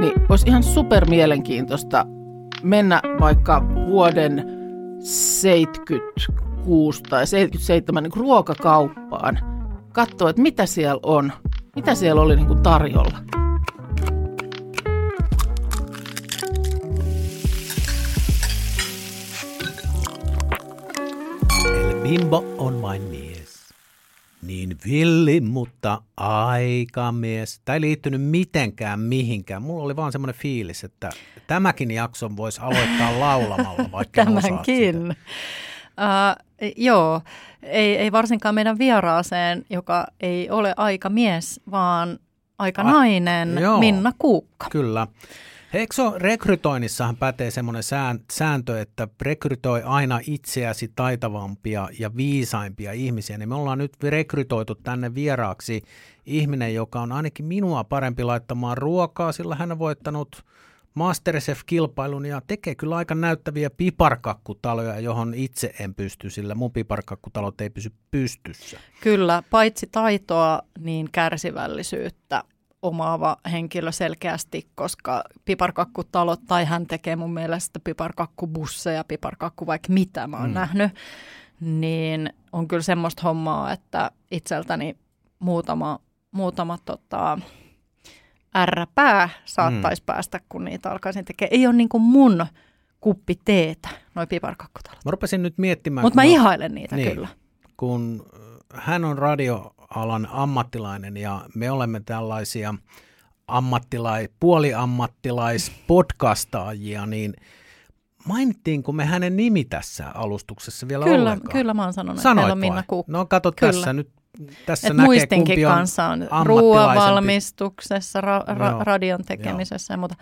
niin olisi ihan super mielenkiintoista mennä vaikka vuoden 76 tai 77 niin ruokakauppaan, katsoa, että mitä siellä on, mitä siellä oli niin kuin tarjolla. El bimbo on vain mies. Niin villi, mutta aikamies. Tämä ei liittynyt mitenkään mihinkään. Mulla oli vaan semmoinen fiilis, että tämäkin jakson voisi aloittaa laulamalla, vaikka Tämänkin. Uh, joo, ei, ei varsinkaan meidän vieraaseen, joka ei ole aika mies, vaan aika nainen, joo. Minna Kuukka. Kyllä. Eikö rekrytoinnissahan pätee semmoinen sääntö, että rekrytoi aina itseäsi taitavampia ja viisaimpia ihmisiä, niin me ollaan nyt rekrytoitu tänne vieraaksi ihminen, joka on ainakin minua parempi laittamaan ruokaa, sillä hän on voittanut Masterchef-kilpailun ja tekee kyllä aika näyttäviä piparkakkutaloja, johon itse en pysty, sillä mun piparkakkutalot ei pysy pystyssä. Kyllä, paitsi taitoa, niin kärsivällisyyttä omaava henkilö selkeästi, koska piparkakkutalot, tai hän tekee mun mielestä piparkakkubusseja, piparkakku vaikka mitä mä oon mm. nähnyt, niin on kyllä semmoista hommaa, että itseltäni muutama, muutama tota, ärräpää saattaisi mm. päästä, kun niitä alkaisin tekemään. Ei ole niin kuin mun kuppi teetä, noi piparkakkutalot. Mä rupesin nyt miettimään. Mutta mä mä ihailen niitä niin, kyllä. Kun hän on radioalan ammattilainen ja me olemme tällaisia ammattilai, puoliammattilaispodcastaajia, niin mainittiinko me hänen nimi tässä alustuksessa vielä kyllä, ollenkaan? Kyllä, mä oon sanonut, Sanoit että on Minna Kuukka. No kato kyllä. tässä nyt tässä Et muistinkin kanssa on ruoavalmistuksessa, ra- ra- radion tekemisessä joo. ja muuta.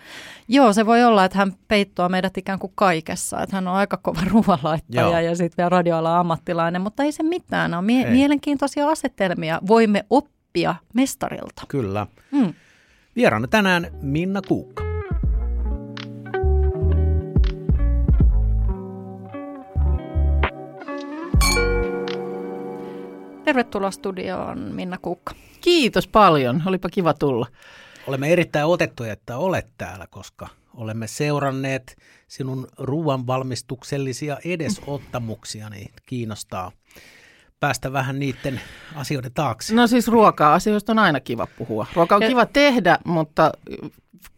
Joo, se voi olla, että hän peittoa meidät ikään kuin kaikessa, että hän on aika kova ruoanlaittaja ja sitten vielä radioala ammattilainen, mutta ei se mitään, on mie- mielenkiintoisia asetelmia, voimme oppia mestarilta. Kyllä. Mm. Vieraana tänään Minna Kuukka. Tervetuloa studioon Minna Kuukka. Kiitos paljon, olipa kiva tulla. Olemme erittäin otettuja, että olet täällä, koska olemme seuranneet sinun ruoan valmistuksellisia edesottamuksia, niin kiinnostaa päästä vähän niiden asioiden taakse. No siis ruoka-asioista on aina kiva puhua. Ruoka on ja... kiva tehdä, mutta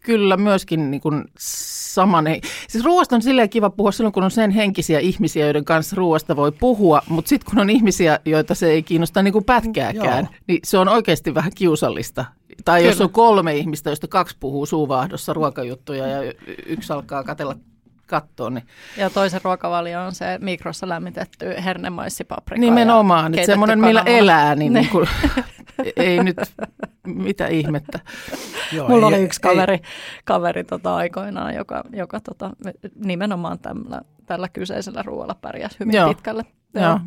kyllä myöskin niin kuin saman... Siis ruoasta on silleen kiva puhua silloin, kun on sen henkisiä ihmisiä, joiden kanssa ruoasta voi puhua, mutta sitten kun on ihmisiä, joita se ei kiinnosta niin kuin pätkääkään, Joo. niin se on oikeasti vähän kiusallista. Tai kyllä. jos on kolme ihmistä, joista kaksi puhuu suuvaahdossa ruokajuttuja ja yksi alkaa katella kattoon. Niin. Ja toisen ruokavalio on se mikrossa lämmitetty hernemaisipaprika. Nimenomaan, että semmoinen, millä elää, niin, niin kuin, ei nyt mitä ihmettä. Joo, Mulla ei, oli yksi kaveri, ei. kaveri tota, aikoinaan, joka, joka tota, nimenomaan tällä, tällä kyseisellä ruoalla pärjäsi hyvin Joo. pitkälle. Joo. Joo.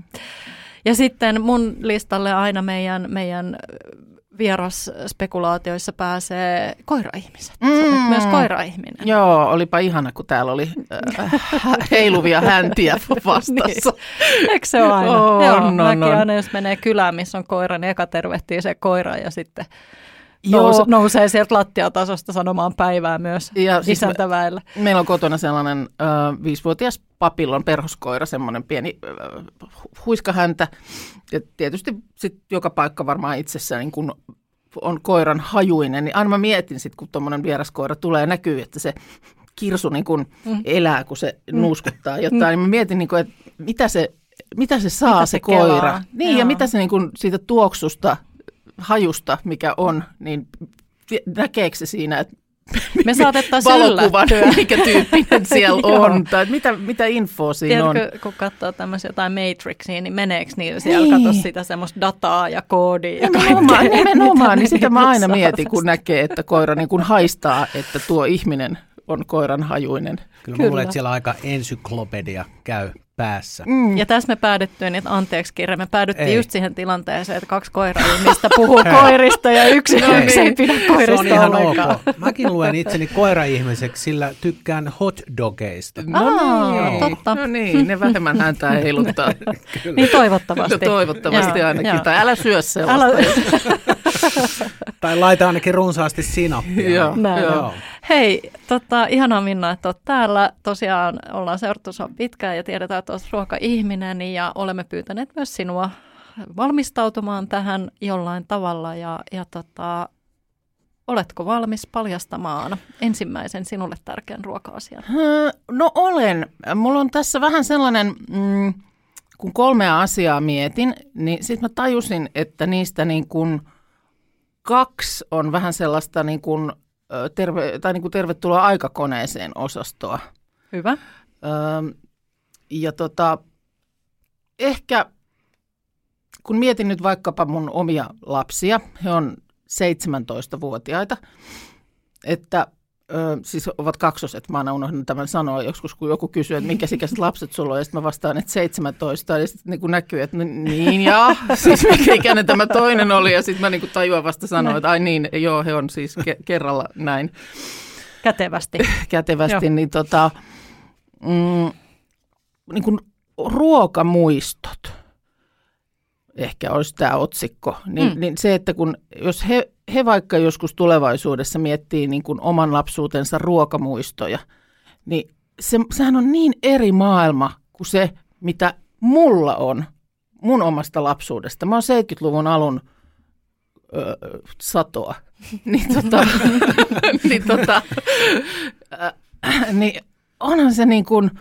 Ja sitten mun listalle aina meidän, meidän vierasspekulaatioissa pääsee koiraihmiset. Mm. Myös koiraihminen. Joo, olipa ihana, kun täällä oli äh, heiluvia häntiä vastassa. niin. Eikö se ole aina? Oh, Joo, no, mäkin no. aina, jos menee kylään, missä on koira, niin eka tervehtii se koira ja sitten Nous, nousee sieltä lattiatasosta sanomaan päivää myös ja siis isäntäväellä. Me, meillä on kotona sellainen äh, viisivuotias papillon perhoskoira, semmoinen pieni äh, huiskahäntä. Ja tietysti sit joka paikka varmaan itsessään niin kun on koiran hajuinen, niin aina mä mietin sitten, kun tuommoinen vieraskoira tulee ja näkyy, että se kirsu niin kun mm. elää, kun se mm. nuuskuttaa jotain. Mm. Niin mä mietin, niin kun, että mitä se, mitä se saa mitä se, se koira. Niin, Joo. ja mitä se niin kun siitä tuoksusta hajusta, mikä on, niin näkeekö se siinä, että me saatettaisiin valokuvan, mikä tyyppinen siellä on, tai mitä, mitä infoa siinä Tiedätkö, on. kun katsoo tämmöisiä jotain Matrixia, niin meneekö niillä siellä niin. katsoa sitä semmoista dataa ja koodia ja Nimenomaan, nimenomaan niin sitä mä aina mietin, kun näkee, että koira niin kun haistaa, että tuo ihminen on koiran hajuinen. Kyllä, Kyllä. mulle siellä aika ensyklopedia käy päässä. Mm. Ja tässä me päädyttiin, että anteeksi kirja, me päädyttiin ei. just siihen tilanteeseen, että kaksi koiraa mistä puhuu koirista ja yksi, no, yksi ei pidä koirista Se on ihan ollenkaan. ok. Mäkin luen itseni koira-ihmiseksi, sillä tykkään hotdogeista. No, no niin, totta. No niin, ne vähemmän häntä heiluttaa. niin toivottavasti. No, toivottavasti joo, ainakin. Joo. Tai älä syö sellaista. Älä... tai laita ainakin runsaasti sinappia. joo, joo. joo. Hei, tota, ihanaa Minna, että olet täällä. Tosiaan ollaan seurattu sinua pitkään ja tiedetään, että olet ruoka-ihminen ja olemme pyytäneet myös sinua valmistautumaan tähän jollain tavalla ja, ja tota, Oletko valmis paljastamaan ensimmäisen sinulle tärkeän ruoka-asian? No olen. Mulla on tässä vähän sellainen, mm, kun kolmea asiaa mietin, niin sitten mä tajusin, että niistä niin kuin kaksi on vähän sellaista niin kuin terve, tai niin kuin tervetuloa aikakoneeseen osastoa. Hyvä. Öö, ja tota, ehkä kun mietin nyt vaikkapa mun omia lapsia, he on 17-vuotiaita, että ö, siis ovat kaksoset, mä aina tämän sanoa joskus, kun joku kysyy, että minkä ikäiset lapset sulla on, ja sitten mä vastaan, että 17, ja sitten niin näkyy, että niin ja, siis mikä ikäinen tämä toinen oli, ja sitten mä niin tajuan vasta sanoa, että ai niin, joo, he on siis ke- kerralla näin. Kätevästi. Kätevästi, niin tota, mm, niin kuin ruokamuistot – ehkä olisi tämä otsikko, niin, mm. niin se, että kun jos he, he vaikka joskus tulevaisuudessa miettii niin kuin oman lapsuutensa ruokamuistoja, niin se, sehän on niin eri maailma kuin se, mitä mulla on mun omasta lapsuudesta. Mä oon 70-luvun alun ö, satoa. niin, tota, niin, tota, niin onhan se niin kuin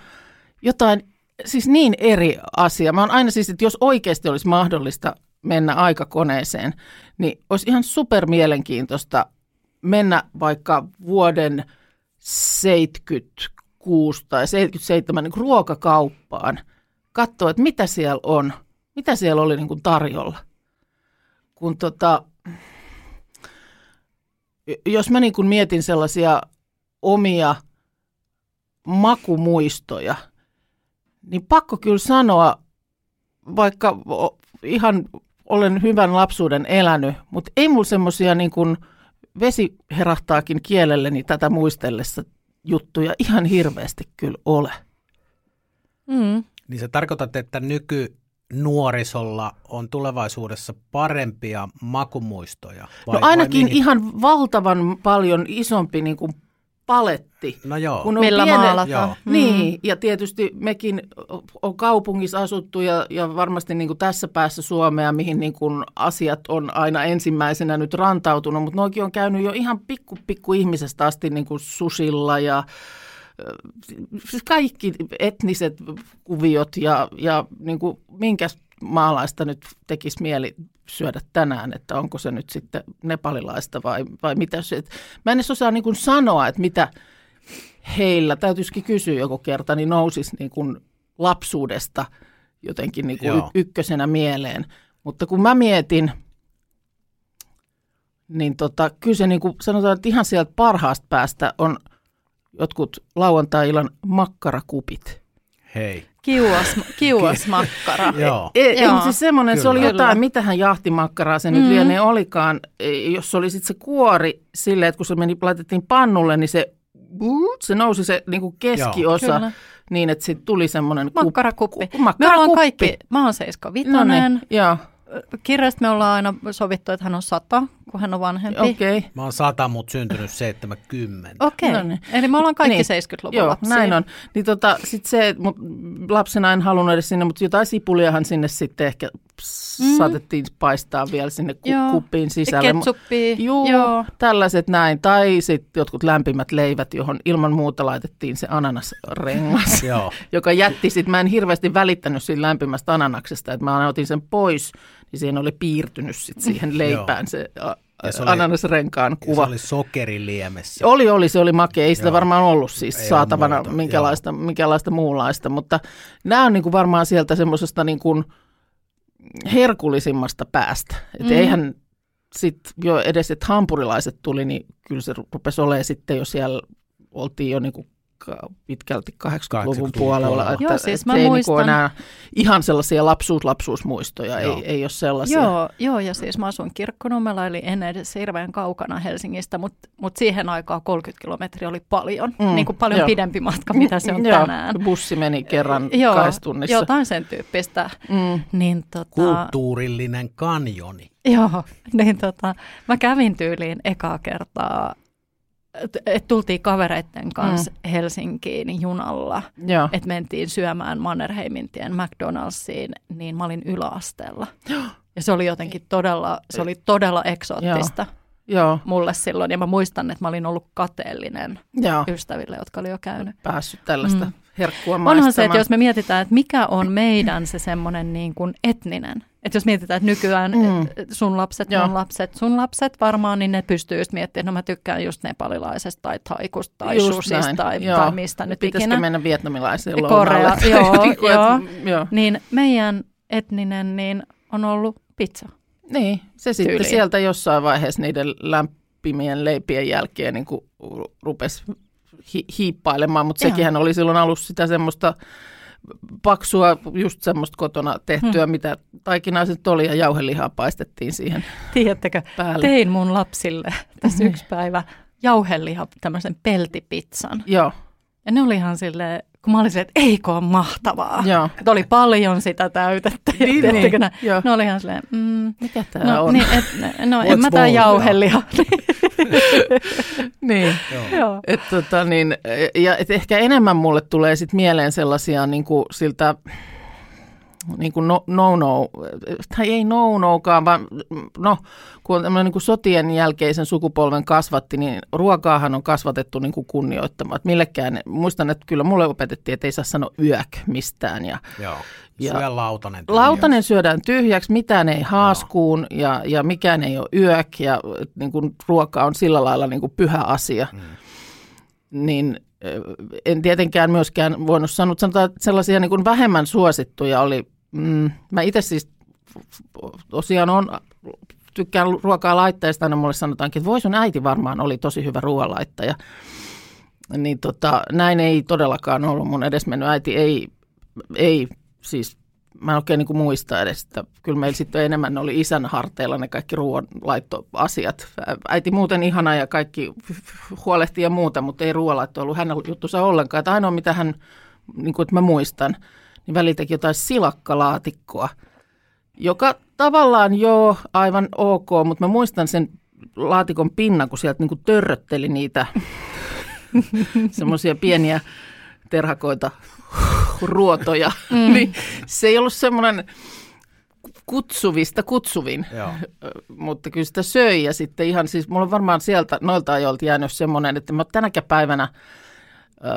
jotain siis niin eri asia. Mä oon aina siis, että jos oikeasti olisi mahdollista mennä aikakoneeseen, niin olisi ihan super mielenkiintoista mennä vaikka vuoden 76 tai 77 niin ruokakauppaan, katsoa, että mitä siellä on, mitä siellä oli niin kuin tarjolla. Kun tota, jos mä niin kuin mietin sellaisia omia makumuistoja – niin pakko kyllä sanoa, vaikka ihan olen hyvän lapsuuden elänyt, mutta ei mulla semmoisia niin kuin vesi herahtaakin kielelleni tätä muistellessa juttuja ihan hirveästi kyllä ole. Mm. Niin sä tarkoitat, että nyky nuorisolla on tulevaisuudessa parempia makumuistoja? Vai, no ainakin vai ihan valtavan paljon isompi niin kuin paletti. No joo. Kun on Millä piene... maalataan. Mm. Niin, ja tietysti mekin on kaupungissa asuttu ja, ja varmasti niin kuin tässä päässä Suomea, mihin niin kuin asiat on aina ensimmäisenä nyt rantautunut, mutta noikin on käynyt jo ihan pikku, pikku ihmisestä asti niin kuin susilla ja siis kaikki etniset kuviot ja, ja niin kuin minkäs maalaista nyt tekisi mieli syödä tänään, että onko se nyt sitten nepalilaista vai, vai mitä se. Mä en edes osaa niin kuin sanoa, että mitä heillä, täytyisikin kysyä joku kerta, niin nousisi niin kuin lapsuudesta jotenkin niin kuin y- ykkösenä mieleen. Mutta kun mä mietin, niin tota, kyllä se niin kuin sanotaan, että ihan sieltä parhaasta päästä on jotkut lauantai-illan makkarakupit. Hei. Kiuas, kiuas makkara. Joo. E, ei, Joo. siis semmoinen, se oli Kyllä. jotain, mitähän jahtimakkaraa se mm. nyt lienee olikaan, e, jos se oli sitten se kuori silleen, että kun se meni, laitettiin pannulle, niin se, se nousi se niin kuin keskiosa. Joo. niin, että sitten tuli semmoinen makkarakuppi. Ku, makkarakuppi. Me ollaan kaikki, mä oon Seiska Vitonen. No niin, joo. Kirjasta me ollaan aina sovittu, että hän on sata, kun hän on vanhempi. Okei. Okay. Mä oon sata, mutta syntynyt 70. Okei, okay. no niin. eli me ollaan kaikki niin. 70-luvun Joo, lapsia. näin on. Niin tota, sit se, mut lapsena en halunnut edes sinne, mutta jotain sipuliahan sinne sitten ehkä mm. saatettiin paistaa vielä sinne ku- Joo. kuppiin sisälle. Ketsuppia. Juu, Joo, tällaiset näin. Tai sitten jotkut lämpimät leivät, johon ilman muuta laitettiin se ananasrengas, joka jätti sitten, mä en hirveästi välittänyt siitä lämpimästä ananaksesta, että mä otin sen pois, niin siihen oli piirtynyt sit siihen leipään se se oli, ananasrenkaan kuva. se oli sokeriliemessä. Oli, oli, se oli makea. Ei sitä Joo. varmaan ollut siis Ei saatavana minkälaista, minkälaista muunlaista, mutta nämä on niin kuin varmaan sieltä semmoisesta niin kuin herkullisimmasta päästä. Et mm. eihän sitten jo edes, että hampurilaiset tuli, niin kyllä se rupesi olemaan sitten jo siellä, oltiin jo niin kuin pitkälti 80-luvun puolella, että, Joo, siis että ei muistan... niin enää ihan sellaisia lapsuus-lapsuusmuistoja, ei, ei ole sellaisia. Joo, joo, ja siis mä asun Kirkkonummella, eli en edes hirveän kaukana Helsingistä, mutta mut siihen aikaan 30 kilometriä oli paljon, mm, niin kuin paljon joo. pidempi matka, mitä se on joo, tänään. bussi meni kerran joo, kahdessa tunnissa. Jotain sen tyyppistä. Mm. Niin, tota... Kulttuurillinen kanjoni. Joo, niin tota, mä kävin tyyliin ekaa kertaa että tultiin kavereiden kanssa mm. Helsinkiin junalla, että mentiin syömään Mannerheimin tien McDonald'siin, niin mä olin yläasteella. Ja se oli jotenkin todella, se oli todella eksoottista. Joo. Joo. mulle silloin. Ja mä muistan, että mä olin ollut kateellinen Joo. ystäville, jotka oli jo käynyt. Päässyt tällaista mm. Herkkua maistamaan. Onhan se, että jos me mietitään, että mikä on meidän se semmoinen niin kuin etninen. Että jos mietitään, että nykyään mm. sun lapset, Joo. mun lapset, sun lapset varmaan, niin ne pystyy just miettimään, että no mä tykkään just nepalilaisesta tai taikusta tai just susista tai, tai mistä nyt Pitäisikö ikinä. mennä vietnamilaiseen Korea, joo, niin joo. joo. Niin meidän etninen niin on ollut pizza. Niin, se sitten tyyliin. sieltä jossain vaiheessa niiden lämpimien leipien jälkeen niin rupesi hi- hiippailemaan, mutta sekin oli silloin alussa sitä semmoista paksua, just semmoista kotona tehtyä, hmm. mitä taikinaiset oli ja jauhelihaa paistettiin siihen Tiedättekö, päälle. tein mun lapsille tässä niin. yksi päivä jauheliha, tämmöisen peltipizzan. Joo. Ja ne oli ihan silleen, kun mä olisin, että eikö ole mahtavaa. Joo. Että oli paljon sitä täytettä. Niin, niin. Ne, ne oli ihan silleen, mm, mikä tämä no, on? Niin, et, no en mä tää jauhelia. niin, Joo. Et, tota, niin, ja et ehkä enemmän mulle tulee sit mieleen sellaisia niin kuin siltä niin kuin no, no, no, tai ei no nokaan, vaan no, kun on niin kuin sotien jälkeisen sukupolven kasvatti, niin ruokaahan on kasvatettu niin kuin kunnioittamaan. Että millekään, muistan, että kyllä mulle opetettiin, että ei saa sanoa yök mistään. Ja, Joo, ja syö lautanen tyhjäksi. Lautanen syödään tyhjäksi, mitään ei haaskuun ja, ja mikään ei ole yök ja niin kuin ruoka on sillä lailla niin kuin pyhä asia. Mm. Niin en tietenkään myöskään voinut sanoa, sanotaan, että sellaisia niin kuin vähemmän suosittuja oli mm, mä itse siis tosiaan on, tykkään ruokaa laitteesta, aina mulle sanotaankin, että voi sun äiti varmaan oli tosi hyvä ruoanlaittaja. Niin tota, näin ei todellakaan ollut. Mun edesmennyt äiti ei, ei siis mä en oikein niin muista edes, että kyllä meillä sitten enemmän oli isän harteilla ne kaikki ruoanlaittoasiat. Äiti muuten ihana ja kaikki huolehti ja muuta, mutta ei ruoanlaitto ollut hänen juttusa ollenkaan. Että ainoa mitä hän, niin kuin, että mä muistan, niin välillä teki jotain silakkalaatikkoa, joka tavallaan joo, aivan ok, mutta mä muistan sen laatikon pinnan, kun sieltä niinku törrötteli niitä semmoisia pieniä terhakoita ruotoja, mm. niin se ei ollut semmoinen kutsuvista kutsuvin, Joo. mutta kyllä sitä söi ja sitten ihan siis, mulla on varmaan sieltä noilta ajoilta jäänyt semmoinen, että mä tänäkään päivänä ö,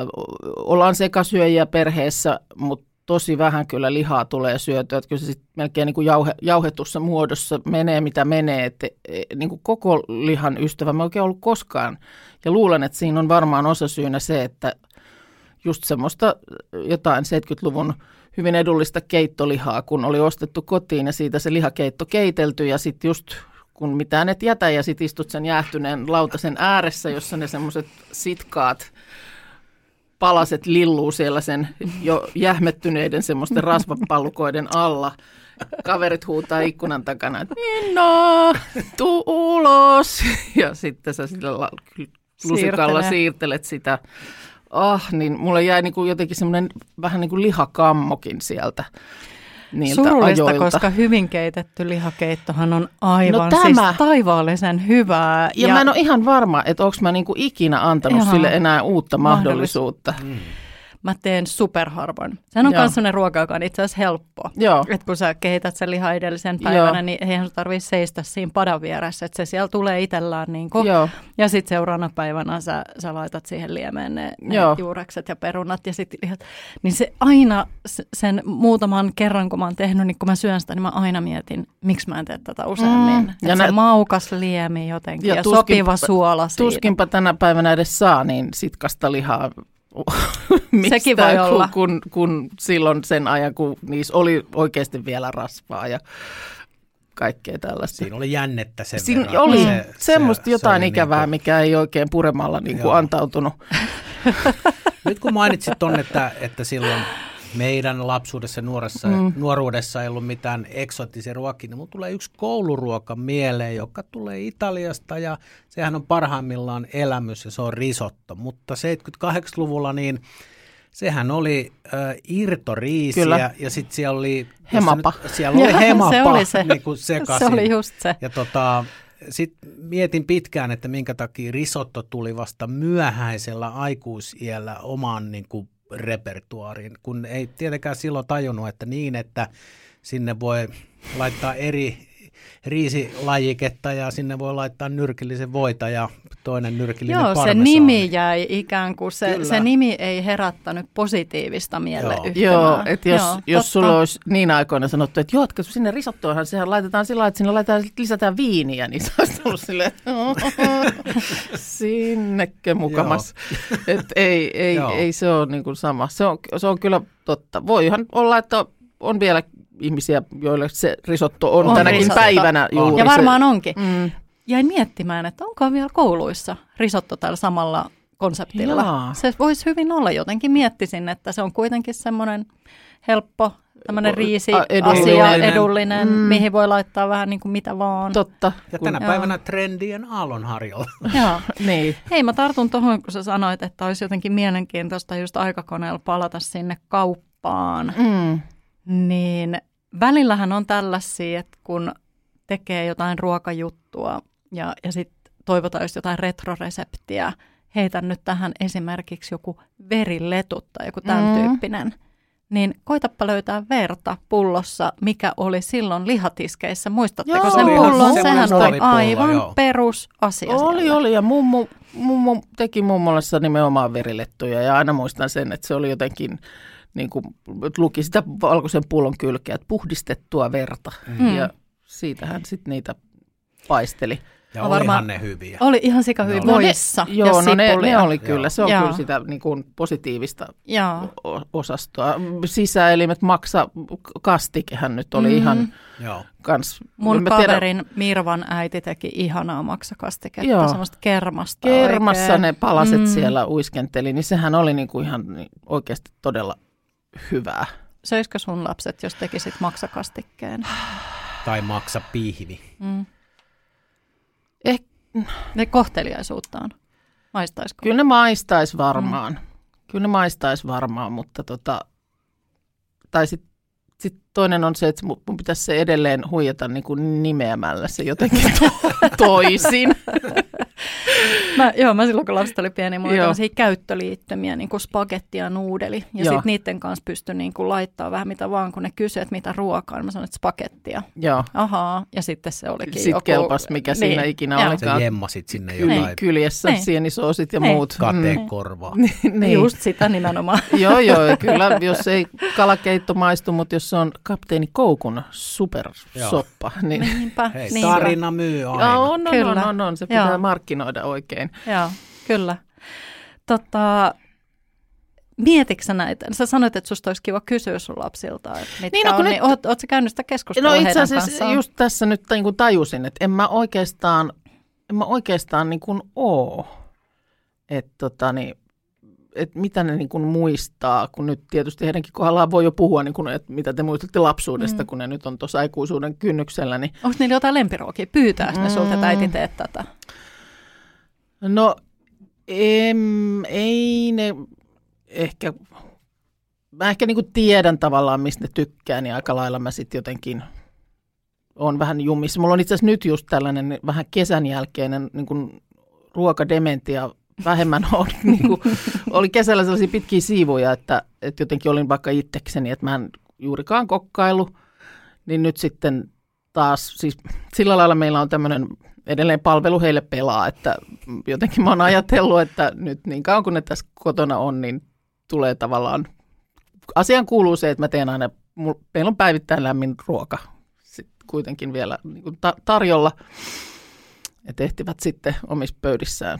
ollaan sekasyöjiä perheessä, mutta tosi vähän kyllä lihaa tulee syötyä, että kyllä se sitten melkein niin kuin jauhe, jauhetussa muodossa menee mitä menee, että e, niin kuin koko lihan ystävä mä oikein ollut koskaan. Ja luulen, että siinä on varmaan osa syynä se, että just semmoista jotain 70-luvun hyvin edullista keittolihaa, kun oli ostettu kotiin ja siitä se lihakeitto keitelty ja sitten just kun mitään et jätä ja sitten istut sen jäähtyneen lautasen ääressä, jossa ne semmoiset sitkaat – palaset lilluu siellä sen jo jähmettyneiden semmoisten rasvapallukoiden alla. Kaverit huutaa ikkunan takana, että Minna, tuu ulos. Ja sitten sä sillä lusikalla siirtelet sitä. Ah, niin mulle jäi niin kuin jotenkin semmoinen vähän niin kuin lihakammokin sieltä niiltä Surullista, ajoilta. koska hyvin keitetty lihakeittohan on aivan no, tämä. siis taivaallisen hyvää. Ja, ja mä en ole ihan varma, että onko mä niinku ikinä antanut ihan sille enää uutta mahdollisuutta. Mm. Mä teen superharvoin. Sehän on myös sellainen ruoka, joka on itse asiassa helppo. Joo. Et kun sä kehität sen liha edellisen päivänä, Joo. niin eihän sun tarvitse seistä siinä padan vieressä. Että se siellä tulee itsellään. Niin kuin, Joo. Ja sitten seuraavana päivänä sä, sä laitat siihen liemeen ne, ne juurekset ja perunat ja sit lihat. Niin se aina sen muutaman kerran, kun mä oon tehnyt, niin kun mä syön sitä, niin mä aina mietin, miksi mä en tee tätä useammin. Mm. Ja se nä- maukas liemi jotenkin ja, ja tuskinpa, sopiva suola siitä. Tuskinpa tänä päivänä edes saa niin sitkasta lihaa Sekin voi olla. Kun, kun, kun silloin sen ajan, kun niissä oli oikeasti vielä rasvaa ja kaikkea tällaista. Siinä oli jännettä sen Siinä verran. oli se, semmoista se, jotain se ikävää, niin kuin... mikä ei oikein puremalla niin kuin antautunut. Nyt kun mainitsit tuonne, että, että silloin meidän lapsuudessa nuoressa, mm. nuoruudessa ei ollut mitään eksoottisia ruokia, niin mulla tulee yksi kouluruoka mieleen, joka tulee Italiasta ja sehän on parhaimmillaan elämys ja se on risotto. Mutta 78-luvulla niin sehän oli äh, irtoriisiä Kyllä. ja sitten siellä oli... Hemapa. Nyt, siellä oli hemapa se oli se. Niin kuin se oli just se. Ja tota, sitten mietin pitkään, että minkä takia risotto tuli vasta myöhäisellä aikuisiellä omaan niin kuin repertuaariin, kun ei tietenkään silloin tajunnut, että niin, että sinne voi laittaa eri riisilajiketta ja sinne voi laittaa nyrkillisen voita ja toinen nyrkillinen Joo, se nimi jäi ikään kuin, se, se nimi ei herättänyt positiivista mieleyhtymää. Joo, että jos, joo, jos sulla olisi niin aikoina sanottu, että joo, että sinne risottoonhan sehän laitetaan sillä että sinne laitetaan, lisätään viiniä, niin se olisi ollut silleen, sinnekö mukamas. että ei, ei, ei se ole niin kuin sama. Se on, se on kyllä totta. Voihan olla, että on vielä ihmisiä, joille se risotto on, on tänäkin risotto. päivänä juuri Ja varmaan se. onkin. Mm. Jäin miettimään, että onko vielä kouluissa risotto tällä samalla konseptilla. Jaa. Se voisi hyvin olla jotenkin. Miettisin, että se on kuitenkin semmoinen helppo tämmöinen riisi edullinen, asia, edullinen, mm. mihin voi laittaa vähän niin kuin mitä vaan. Totta. Ja tänä Joo. päivänä trendien aallonharjalla. Joo. niin. Hei, mä tartun tuohon, kun sä sanoit, että olisi jotenkin mielenkiintoista just aikakoneella palata sinne kauppaan. Mm. Niin välillähän on tällaisia, että kun tekee jotain ruokajuttua ja, ja sitten toivotaan just jotain retroreseptiä, heitän nyt tähän esimerkiksi joku veriletut tai joku tämän mm. tyyppinen, niin koitapa löytää verta pullossa, mikä oli silloin lihatiskeissä. Muistatteko joo, sen pullon? Sehän oli aivan joo. perusasia Oli, siellä. oli. Ja mummu, mummu teki mummolassa nimenomaan verilettuja. Ja aina muistan sen, että se oli jotenkin niin kuin luki sitä valkoisen pullon kylkeä, että puhdistettua verta. Mm. Ja siitähän sitten niitä paisteli. Ja olihan varmaan, ne hyviä. Oli ihan sika hyviä no, voissa ne, Joo, no ne, ne oli kyllä. Joo. Se on joo. kyllä sitä niin kuin positiivista joo. osastoa. Sisäelimet, maksa, kastikehän nyt oli mm. ihan joo. kans. Mun kaverin tiedä. Mirvan äiti teki ihanaa maksakastiketta, joo. semmoista kermasta Kermassa oikein. ne palaset mm. siellä uiskenteli, niin sehän oli niin kuin ihan niin oikeasti todella hyvää. Söisikö sun lapset, jos tekisit maksakastikkeen? Tai maksa pihvi. Mm. Eh... Ne kohteliaisuuttaan. Maistaisiko? Kyllä ne maistais varmaan. Mm. Kyllä ne maistais varmaan, mutta tota, tai sitten sit toinen on se, että mun pitäisi se edelleen huijata niin kuin nimeämällä se jotenkin to- toisin. Mä, joo, mä silloin kun lapset oli pieni, mulla oli käyttöliittömiä, niin kuin spagetti ja nuudeli. Ja sitten niiden kanssa pystyi niin kuin laittaa vähän mitä vaan, kun ne kysyivät, että mitä ruokaa. Niin mä sanoin, että spagettia. Joo. Ahaa, ja sitten se olikin Sitten joku... kelpas, mikä niin. siinä ikinä joo. olikaan. Se jemmasit sinne jotain. Niin, kyljessä niin. sienisoosit ja niin. muut. Mm. niin. Just sitä nimenomaan. joo, joo, kyllä, jos ei kalakeitto maistu, mutta jos se on kapteeni Koukun supersoppa. Niin... Niinpä, Hei, niinpä. tarina myy aina. Ja on, on, on, on, on, se pitää joo. markkinoida oikein. Joo, kyllä. Tota, Mietitkö näitä? Sä sanoit, että susta olisi kiva kysyä sun lapsilta, että mitkä niin, no, on, nyt, niin oot, oot sä käynyt sitä keskustelua No itse asiassa kanssaan? just tässä nyt niin kuin tajusin, että en mä oikeastaan, en mä oikeastaan niin kuin oo. Että tota, niin, että mitä ne niin kuin muistaa, kun nyt tietysti heidänkin kohdallaan voi jo puhua, niin kuin, että mitä te muistatte lapsuudesta, mm. kun ne nyt on tuossa aikuisuuden kynnyksellä. Niin... Onko niillä jotain lempiruokia? Pyytää mm. ne sulta, että äiti teet tätä? No em, ei ne ehkä, mä ehkä niin kuin tiedän tavallaan, mistä ne tykkää, niin aika lailla mä sitten jotenkin on vähän jumissa. Mulla on itse asiassa nyt just tällainen vähän kesän jälkeinen niin kuin ruokadementia vähemmän on, niin kuin, oli kesällä sellaisia pitkiä siivuja, että, että jotenkin olin vaikka itsekseni, että mä en juurikaan kokkailu, niin nyt sitten taas, siis sillä lailla meillä on tämmöinen edelleen palvelu heille pelaa, että jotenkin mä oon ajatellut, että nyt niin kauan kun ne tässä kotona on, niin tulee tavallaan, asian kuuluu se, että mä teen aina, meillä on päivittäin lämmin ruoka sitten kuitenkin vielä niin kuin ta- tarjolla, ja tehtivät sitten omissa pöydissään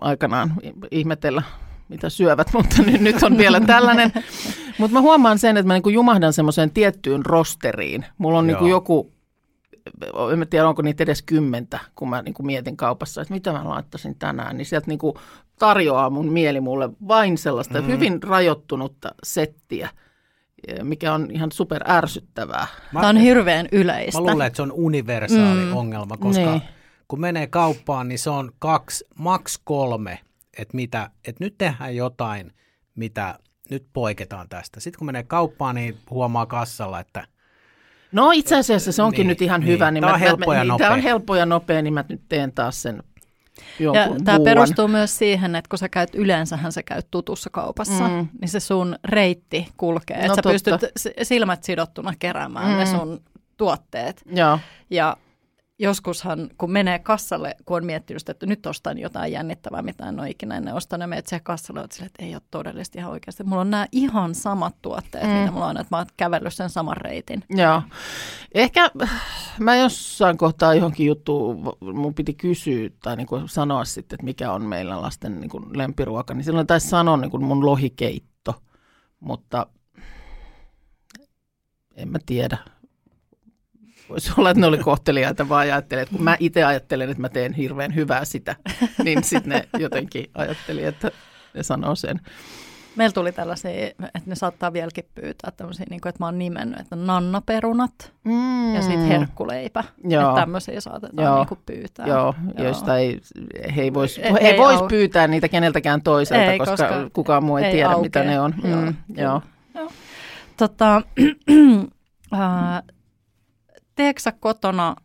aikanaan ihmetellä, mitä syövät, mutta nyt, nyt on vielä tällainen. mutta mä huomaan sen, että mä niin jumahdan semmoiseen tiettyyn rosteriin. Mulla on niin joku, en tiedä onko niitä edes kymmentä, kun mä niin mietin kaupassa, että mitä mä laittaisin tänään. Niin sieltä niin tarjoaa mun mieli mulle vain sellaista mm. hyvin rajoittunutta settiä mikä on ihan super ärsyttävää. Tämä on hirveän yleistä. Mä luulen, että se on universaali mm. ongelma, koska niin kun menee kauppaan, niin se on kaksi, maks kolme, että, mitä, että nyt tehdään jotain, mitä nyt poiketaan tästä. Sitten kun menee kauppaan, niin huomaa kassalla, että No itse asiassa se onkin Niin, nyt ihan niin. hyvä. Niin Tää on mä- helppo ja niin, nopea. Tämä on helppo ja nopea, niin mä nyt teen taas sen Ja tämä muuan. perustuu myös siihen, että kun sä käyt, yleensähän sä käyt tutussa kaupassa, Mm. niin se sun reitti kulkee. No että sä totta. pystyt silmät sidottuna keräämään mm. ne sun tuotteet. Joo. Ja joskushan, kun menee kassalle, kun on miettinyt, että nyt ostan jotain jännittävää, mitä en ole ikinä ennen ostanut, menet siihen kassalle, että, sille, että ei ole todellisesti ihan oikeasti. Mulla on nämä ihan samat tuotteet, mm. mitä mulla on, että mä oon kävellyt sen saman reitin. Joo. Ehkä mä jossain kohtaa johonkin juttuun, mun piti kysyä tai niin kuin sanoa sitten, että mikä on meillä lasten niin kuin lempiruoka, niin silloin taisi sanoa niin kuin mun lohikeitto, mutta en mä tiedä. Voisi olla, että ne oli kohteliaita, vaan ajattelin, että kun mä itse ajattelen, että mä teen hirveän hyvää sitä, niin sitten ne jotenkin ajatteli, että ne sanoo sen. Meillä tuli tällaisia, että ne saattaa vieläkin pyytää tämmöisiä, niin kuin, että mä oon nimennyt, että nannaperunat Mm. ja sitten herkkuleipä. Joo. Että tämmöisiä saatetaan Joo. niin kuin pyytää. Joo, Joo. joista ei, he ei voisi Ei- ei vois au- pyytää niitä keneltäkään toiselta, Ei, koska, koska kukaan muu ei, ei tiedä, aukea. mitä ne on. Joo, Mm, kyllä. joo. Tota, ää, teekö sä kotona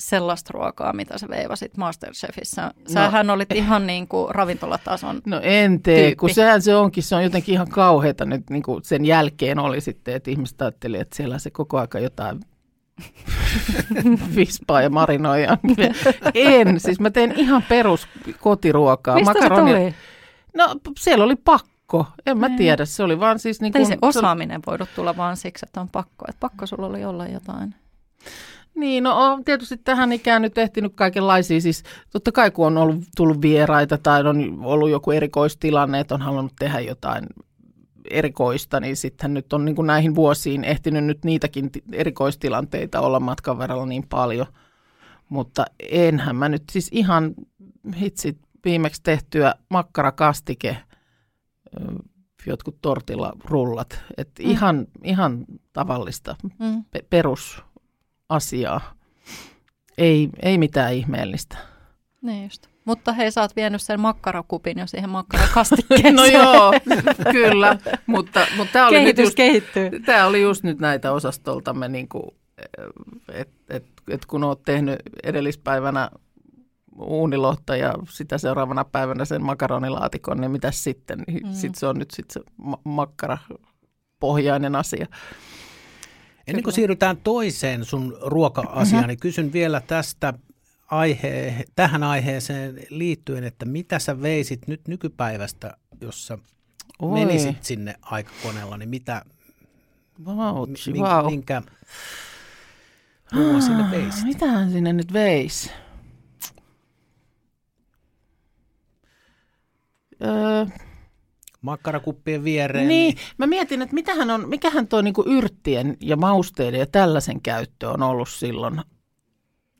sellaista ruokaa, mitä sä veivasit Masterchefissä? Sähän no, olit ihan niin kuin ravintolatason. No en tee, Tyyppi. kun sehän se onkin, se on jotenkin ihan kauheata nyt niin kuin sen jälkeen oli sitten, että ihmiset ajatteli, että siellä se koko aika jotain vispaa ja marinoi. ja- En, siis mä teen ihan perus kotiruokaa. Mistä Makaronia- se tuli? No siellä oli pakko, en mä tiedä, se oli vaan siis niin Ei kuin, se osaaminen voinut tulla vaan siksi, että on pakko. Että pakko sulla oli olla jotain. Niin, no on tietysti tähän ikään nyt ehtinyt kaikenlaisia. Siis totta kai kun on ollut, tullut vieraita tai on ollut joku erikoistilanne, että on halunnut tehdä jotain erikoista, niin sitten nyt on niin kuin näihin vuosiin ehtinyt nyt niitäkin ti- erikoistilanteita olla matkan varrella niin paljon. Mutta enhän mä nyt siis ihan hitsit viimeksi tehtyä makkarakastike, jotkut tortilla rullat. Et Mm. ihan, ihan tavallista Mm. pe- perusasiaa. Ei, ei mitään ihmeellistä. Niin just. Mutta hei, sä oot vienyt sen makkarakupin jo siihen makkarakastikkeeseen. No joo, kyllä. Mutta, mutta tämä oli, nyt Kehitys just, kehittyy. tää oli just nyt näitä osastoltamme, niin että et, et kun oot tehnyt edellispäivänä uunilohta ja sitä seuraavana päivänä sen makaronilaatikon, niin mitä sitten? Mm. Sitten se on nyt sit se ma- makkara pohjainen asia. Ennen kuin siirrytään toiseen sun ruoka-asiaan, niin kysyn vielä tästä aihe, tähän aiheeseen liittyen, että mitä sä veisit nyt nykypäivästä, jos sä Oi, menisit sinne aikakoneella, niin mitä, vautsi, min, vau. minkä ruoan sinne veisit? Mitähän sinne nyt veisi? Öö, Makkarakuppien viereen. niin, mä mietin, että mitähän on, mikähän tuo niinku yrttien ja mausteiden ja tällaisen käyttö on ollut silloin.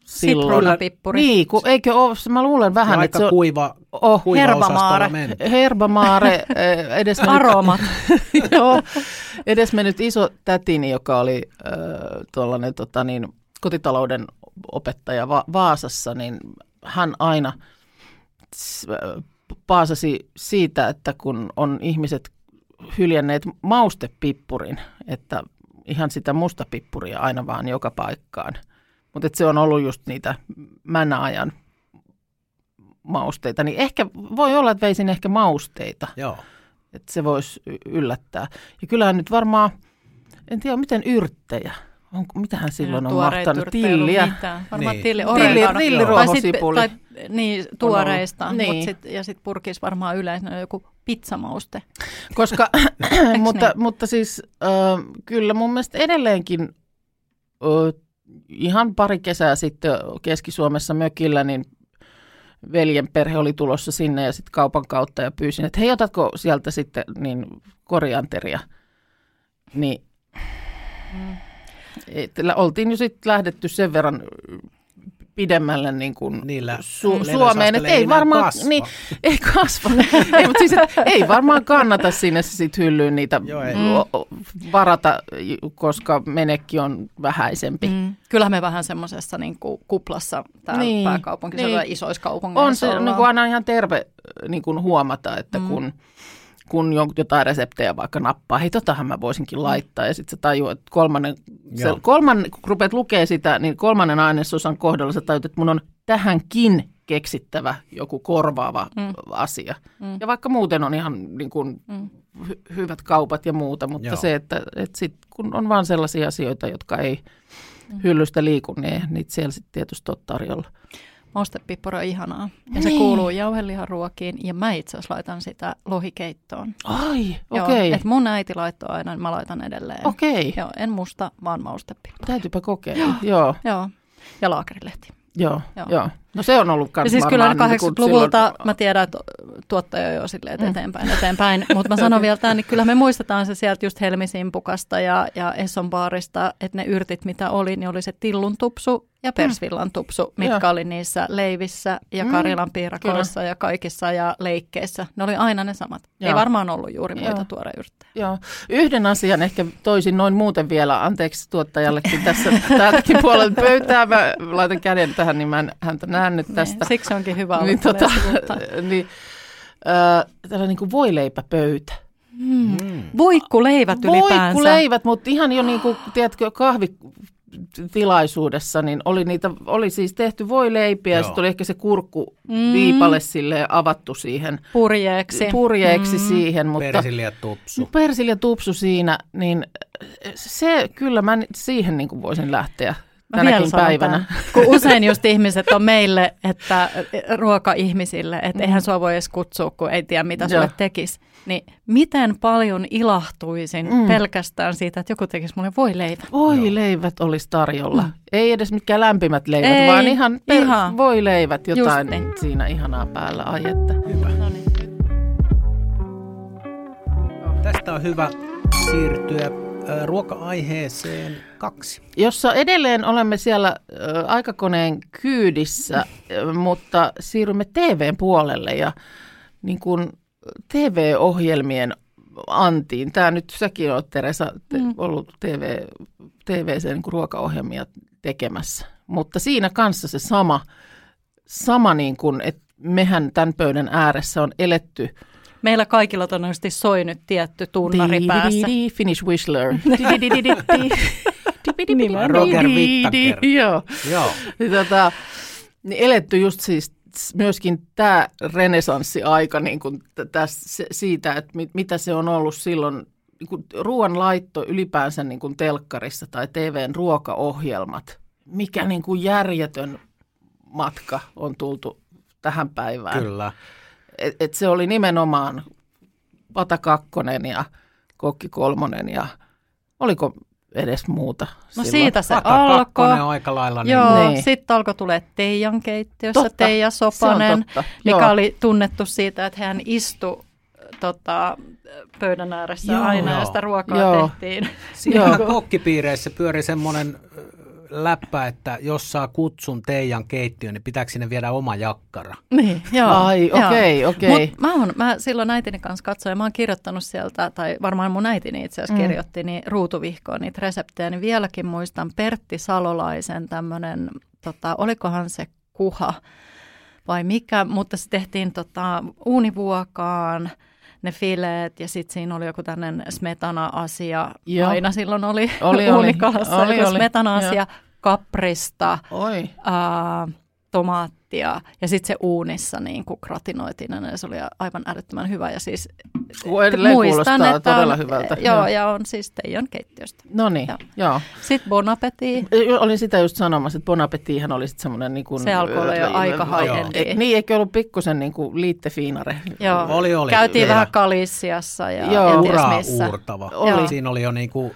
Sitruunapippuri. Niin, kun, eikö ole, mä luulen vähän, Vähän että se on, kuiva, oh, kuiva Herbamaare. Herbamaare, eh, edes Aromat. Joo, edes mennyt iso tätini, joka oli äh, tuollainen tota, niin, kotitalouden opettaja Va- Vaasassa, niin hän aina paasasi siitä, että kun on ihmiset hyljänneet maustepippurin, että ihan sitä mustapippuria aina vaan joka paikkaan. Mutta se on ollut just niitä männäajan mausteita, niin ehkä voi olla, että veisin ehkä mausteita Joo. että se voisi yllättää. Ja kyllähän nyt varmaan, en tiedä miten yrttejä, onko, mitähän silloin on mahtanut, tilliä. mitään. Varmaan Niin. tilli, Tilli, oregano. tilliruohosipuli. Tai, sit, tai niin, tuoreista, niin. Niin. Mut sit, ja sitten purkis varmaan yleensä joku pizzamauste. Koska, mutta, niin? mutta siis äh, kyllä mun mielestä edelleenkin äh, ihan pari kesää sitten Keski-Suomessa mökillä, niin veljen perhe oli tulossa sinne ja sitten kaupan kautta ja pyysin, että hei otatko sieltä sitten niin korianteria. Niin Mm. Et, oltiin jo sitten lähdetty sen verran pidemmälle niin kuin Niillä Su- Suomeen, että ei varmaan, kasva. niin, ei kasva, ei, mutta siis, et, ei varmaan kannata sinne sit hyllyyn niitä Joo, ei. o- varata, koska menekki on vähäisempi. Mm. Kyllähän me vähän semmoisessa niin kuin kuplassa täällä niin. Niin, pääkaupunkiseudulla niin. isoissa kaupungeissa On se ollaan. niin kuin aina ihan terve niin kuin huomata, että Mm. kun, kun jotain reseptejä vaikka nappaa, hei totahan mä voisinkin laittaa. Ja sitten sä tajuat, että kolmannen, se, kolmannen, kun rupeat lukee sitä, niin kolmannen ainesosan kohdalla sä tajut, että mun on tähänkin keksittävä joku korvaava mm. asia. Mm. Ja vaikka muuten on ihan niin kuin, mm. hy- hyvät kaupat ja muuta, mutta Joo. se, että, että sit, kun on vain sellaisia asioita, jotka ei mm. hyllystä liiku, niin niitä siellä sitten tietysti on tarjolla. Maustepippura on ihanaa. Ja niin. se kuuluu jauheliharuokiin ja mä itse asiassa laitan sitä lohikeittoon. Ai, okei. Okay. mun äiti laittoi aina, niin mä laitan edelleen. Okei. Okay. Joo, en musta, vaan maustepippura. Täytyypä kokeilla, joo. Joo, ja laakerilehti. Joo, joo. joo. No se on ollut ja siis kyllä 80-luvulta, niin mä tiedän, että tuottaja jo silleen, mm. eteenpäin, eteenpäin, mutta mä sanon vielä tämän, niin kyllä me muistetaan se sieltä just Helmisimpukasta ja, ja Esson baarista, että ne yrtit mitä oli, niin oli se tillun tupsu ja mm. persvillan tupsu, mitkä ja. oli niissä leivissä ja mm. Karilan piirakoissa ja kaikissa ja leikkeissä. Ne oli aina ne samat. Joo. Ei varmaan ollut juuri muita tuoreyrttejä. Joo. Yhden asian ehkä toisin noin muuten vielä, anteeksi tuottajallekin tässä täältäkin puolelta pöytää. Mä laitan käden tähän, niin mä en häntä nyt niin, tästä. Siksi onkin hyvä olla niin, tota, niin, äh, tällainen niin kuin voileipäpöytä. Mm. Voikkuleivät ylipäänsä. Voikkuleivät, mutta ihan jo niin kuin, tiedätkö, kahvi, tilaisuudessa, niin oli, niitä, oli siis tehty voileipiä ja sitten oli ehkä se kurkku mm. viipale sille avattu siihen. Purjeeksi. Purjeeksi mm. siihen. Mutta, persilja tupsu. Persilja tupsu siinä, niin se kyllä mä siihen niin kuin voisin lähteä tänäkin päivänä. Tämän, kun usein just ihmiset on meille, että ruoka-ihmisille, että mm. eihän sua voi edes kutsua, kun ei tiedä mitä sulle tekisi. Niin miten paljon ilahtuisin mm. pelkästään siitä, että joku tekisi mulle voi leivä. Voi leivät olisi tarjolla. Mm. Ei edes mitkään lämpimät leivät, ei, vaan ihan, per- ihan. voi leivät, jotain niin. siinä ihanaa päällä. Ai että. Hyvä. No niin. Tästä on hyvä siirtyä ruoka-aiheeseen kaksi. Jossa edelleen olemme siellä aikakoneen kyydissä, mutta siirrymme TVn puolelle ja niin kuin TV-ohjelmien antiin. Tämä nyt säkin olet Teresa mm. ollut TV, TV niin ruokaohjelmia tekemässä, mutta siinä kanssa se sama, sama niin kuin, että mehän tämän pöydän ääressä on eletty – Meillä kaikilla todennäköisesti soi nyt tietty tunnari päässä. Finish Whistler. Roger. Joo. Joo. Tota, niin eletty just siis myöskin tämä renesanssiaika niin kuin täs, siitä, että mit, mitä se on ollut silloin, niin kuin ruoan laitto ylipäänsä niin kuin telkkarissa tai TVn ruokaohjelmat. Mikä niin kuin järjetön matka on tultu tähän päivään. Kyllä et, et se oli nimenomaan Pata kakkonen ja Kokki kolmonen ja oliko edes muuta. No silloin. siitä se alkoi. aika lailla. Niin. Joo, niin. sitten alkoi tulee Teijan keittiössä, totta, Teija Sopanen, mikä Joo. oli tunnettu siitä, että hän istui tota, pöydän ääressä Joo. aina ja sitä ruokaa Joo. tehtiin. Siinä kokkipiireissä pyöri semmoinen läppä, että jos saa kutsun Teijan keittiöön, niin pitääkö sinne viedä oma jakkara? Niin, joo. Ai, okei, okay, okei. Okay. Mä, mä silloin äitini kanssa katsoin, ja mä oon kirjoittanut sieltä, tai varmaan mun äitini itse asiassa mm. kirjoitti, niin ruutuvihkoon niitä reseptejä, niin vieläkin muistan Pertti Salolaisen tämmöinen, tota, olikohan se kuha vai mikä, mutta se tehtiin tota, uunivuokaan, ne fileet ja sitten siinä oli joku tämmöinen smetana-asia. Joo. Aina silloin oli, oli uunikalassa oli, oli, smetana-asia kaprista, Oi. Uh, tomaattia ja sitten se uunissa niin kuin gratinoitiin ja se oli aivan älyttömän hyvä. Ja siis muistan, että todella hyvältä. Joo, joo, ja on siis Teijon keittiöstä. No niin, joo. Sitten Bon Appetit. Olin sitä just sanomassa, että Bon Appetithan oli sitten semmoinen niin kuin, Se alkoi olla jo aika high Niin, eikö ollut pikkusen niin kuin liittefiinare? Joo, oli, oli. Käytiin vähän Kalissiassa ja joo. Ura uurtava. Oli. Siinä oli jo niin kuin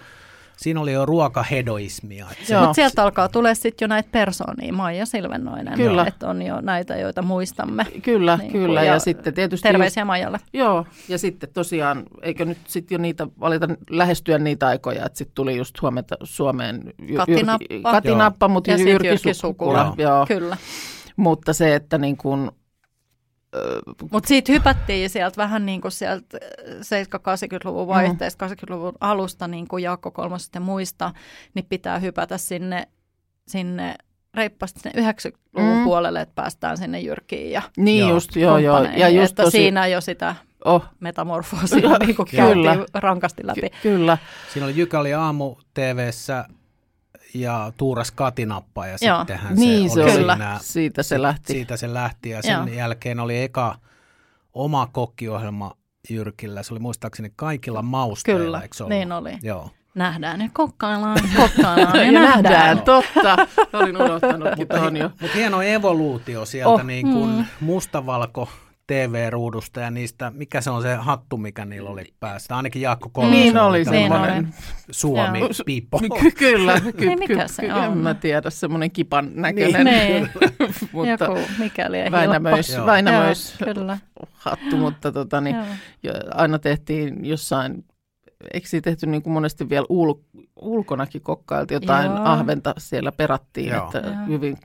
siinä oli jo ruokahedoismia. Mutta sieltä alkaa tulee sitten jo näitä persoonia, Maija Silvennoinen, kyllä. että on jo näitä, joita muistamme. Kyllä, niin kyllä. Ja, ja sitten tietysti... Terveisiä just, Maijalle. Joo, ja sitten tosiaan, eikö nyt sitten jo niitä valita lähestyä niitä aikoja, että sitten tuli just huomenta Suomeen Katinappa, Katinappa mutta Jyrki, Jyrki Sukula. Joo. Joo. Kyllä. Mutta se, että niin kuin mutta siitä hypättiin sieltä vähän niin kuin sieltä 70-80-luvun vaihteesta, mm. 80-luvun alusta, niin kuin Jaakko Kolmoset ja muista, niin pitää hypätä sinne, sinne reippaasti sinne 90-luvun mm. puolelle, että päästään sinne Jyrkiin ja Niin just, joo, joo. Ja just että tosi... siinä jo sitä Oh, metamorfoosia niin kuin Kyllä. käytiin rankasti läpi. ky- kyllä. Siinä oli Jykä oli aamu TVssä ja Tuuras Katinappa ja Joo. sittenhän Niin se se oli oli. siinä, Siitä se lähti. siitä se lähti ja sen Joo. jälkeen oli eka oma kokkiohjelma Jyrkillä. Se oli muistaakseni kaikilla mausteilla, Kyllä, eikö ollut? niin oli. Joo. Nähdään ja kokkaillaan, kokkaillaan ja, Ja nähdään, nähdään. totta. Olin unohtanutkin tuon jo. Mutta hieno evoluutio sieltä oh, niin kuin mm. mustavalko TV-ruudusta ja niistä, mikä se on se hattu, mikä niillä oli päästä. Ainakin Jaakko Kolmosen Niin oli Niin semmoinen. Suomi Joo. piippo. Ky- kyllä, ky- Niin, mikä ky- se ky- on? En mä tiedä, semmoinen kipan näköinen. Niin. mutta Joku mikäli Väinämöis, Joo. Väinämöis Joo, kyllä. hattu, mutta tota, niin, jo, aina tehtiin jossain, eikö siinä tehty niin kuin monesti vielä ul, ulkonakin kokkailtiin jotain Joo. ahventa siellä perattiin, Joo. että Joo. hyvin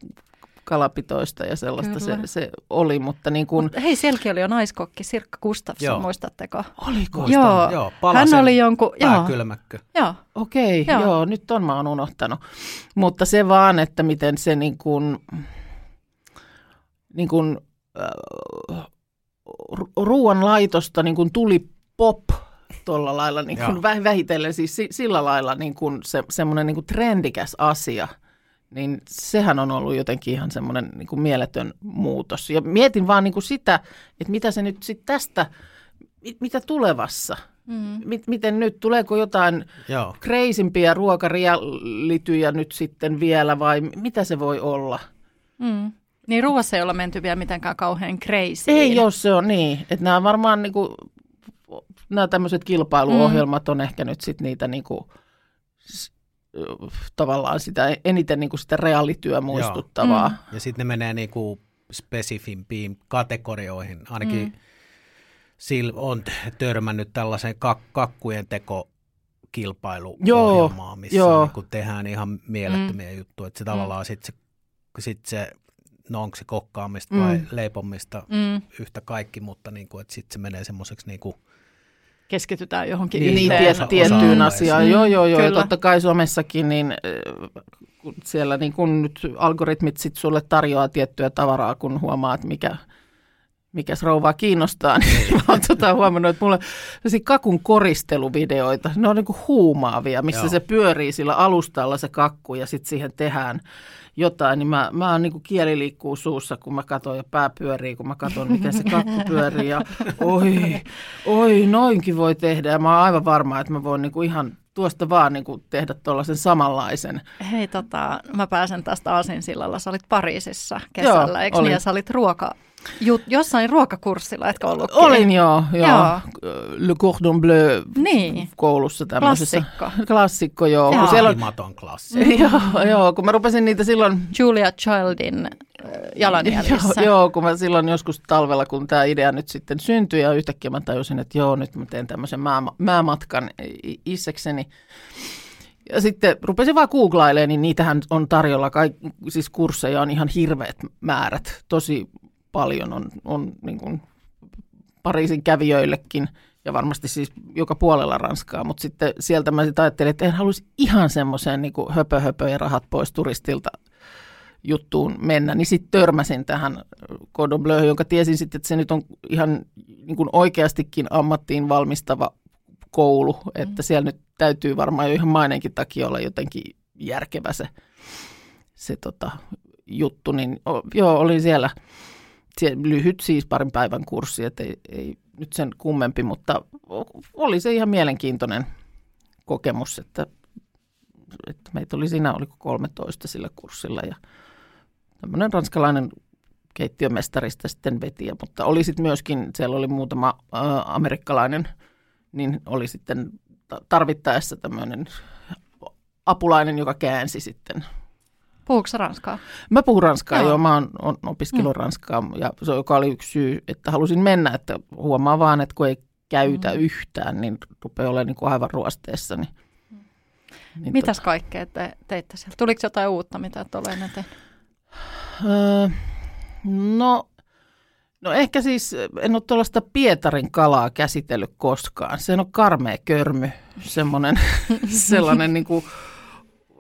kalapitoista ja sellaista se, Kyllä. se oli, mutta niin kuin, Mut hei, sielläkin oli jo naiskokki Sirkka Gustafsson, Joo. muistatteko? oliko? Joo. joo Hän Palasen oli jonkun, joo, pääkylmäkkö. joo, Okei, Joo. joo. joo, nyt on mä oon unohtanut. Mutta se vaan, että miten se niin kuin, niin kuin, äh, ru- ruoan laitosta niin kuin tuli pop tuolla lailla niin kuin vähitellen, siis si- sillä lailla niin kuin se, semmoinen niin kuin trendikäs asia, niin sehän on ollut jotenkin ihan semmoinen niin kuin mieletön muutos. Ja mietin vaan niin kuin sitä, että mitä se nyt sitten tästä, mit- mitä tulevassa, mm. mit, miten nyt, tuleeko jotain Joo. kreisimpiä ruokarialityjä nyt sitten vielä vai mitä se voi olla? Mm. Niin ruoassa ei olla menty vielä mitenkään kauhean crazy. Ei, jos se on niin. Että nämä varmaan niinku, nämä tämmöiset kilpailuohjelmat on ehkä nyt sitten niitä niinku, s- tavallaan sitä eniten niinku sitä reaalityö muistuttavaa. Mm. Ja sitten ne menee niinku spesifimpiin kategorioihin. Ainakin Mm. mm. Sil on törmännyt tällaiseen kak- kakkujen teko kilpailuohjelmaan, missä joo. Niin tehdään ihan mielettömiä mm. juttuja. Että se tavallaan sitten se, sit se, no onko se kokkaamista vai Mm. leipomista Mm. yhtä kaikki, mutta niin kuin, että sitten se menee semmoiseksi niin kuin, Keskitytään johonkin Niin, Niin, yhteen. osa- tiettyyn asiaan. Mm, Joo, joo, joo. Ja kyllä. totta kai somessakin, niin äh, kun siellä niin kun nyt algoritmit sit sulle tarjoaa tiettyä tavaraa, kun huomaa, että mikä, mikä rouvaa kiinnostaa, niin mä oon tota huomannut, että mulla on kakun koristeluvideoita. Ne on niin kuin huumaavia, missä Joo. se pyörii sillä alustalla se kakku ja sitten siihen tehdään jotain, niin mä, mä oon niin kuin kieli liikkuu suussa, kun mä katson ja pää pyörii, kun mä katson, miten se kakku pyörii ja oi, oi, noinkin voi tehdä ja mä oon aivan varma, että mä voin niin kuin ihan tuosta vaan niin kuin tehdä tuollaisen samanlaisen. Hei, tota, mä pääsen tästä Aasinsillalla. Sä olit Pariisissa kesällä, Joo, eikö olin. niin? Ja sä olit ruoka, jut, jossain ruokakurssilla, etkö ollutkin? Olin joo, joo. Joo. Le Cordon Bleu Niin. koulussa tämmöisessä. Klassikko. Klassikko, joo. Joo. Kun siellä on, vaatimaton klassi. joo, joo, kun mä rupesin niitä silloin Julia Childin äh, jalanjäljissä. Joo, joo, kun mä silloin joskus talvella, kun tämä idea nyt sitten syntyi ja yhtäkkiä mä tajusin, että joo, nyt mä teen tämmöisen mää, määmatkan i- itsekseni. Ja sitten rupesin vaan googlailemaan, niin niitähän on tarjolla, kaik, siis kursseja on ihan hirveät määrät, tosi paljon on, on niin kuin Pariisin kävijöillekin ja varmasti siis joka puolella Ranskaa, mutta sitten sieltä mä sitten ajattelin, että en haluaisi ihan semmoiseen niin höpö, höpö ja rahat pois turistilta juttuun mennä, niin sitten törmäsin tähän Cordon Bleu, jonka tiesin sitten, että se nyt on ihan niin kuin oikeastikin ammattiin valmistava koulu, että siellä nyt täytyy varmaan jo ihan mainenkin takia olla jotenkin järkevä se, se tota, juttu, niin o, joo, olin siellä, siellä lyhyt siis parin päivän kurssi, että ei, ei nyt sen kummempi, mutta oli se ihan mielenkiintoinen kokemus, että, että meitä oli siinä, oliko 13 sillä kurssilla ja tämmöinen ranskalainen keittiömestarista sitten veti, ja- mutta oli sitten myöskin, siellä oli muutama ä, amerikkalainen, niin oli sitten ta- tarvittaessa tämmöinen apulainen, joka käänsi sitten. Puhuuko ranskaa? Mä puhun ranskaa, Joo. joo, mä oon, oon opiskellut mm. ranskaa, ja se joka oli yksi syy, että halusin mennä, että huomaa vaan, että kun ei käytä mm. yhtään, niin rupeaa olemaan niin kuin aivan ruosteessa. Niin, niin Mitäs kaikkea te teitte siellä? Tuliko jotain uutta, mitä et ole ennen tehnyt? Öö, no, no ehkä siis en ole tuollaista Pietarin kalaa käsitellyt koskaan. Se on karmea körmy, semmoinen, sellainen niin kuin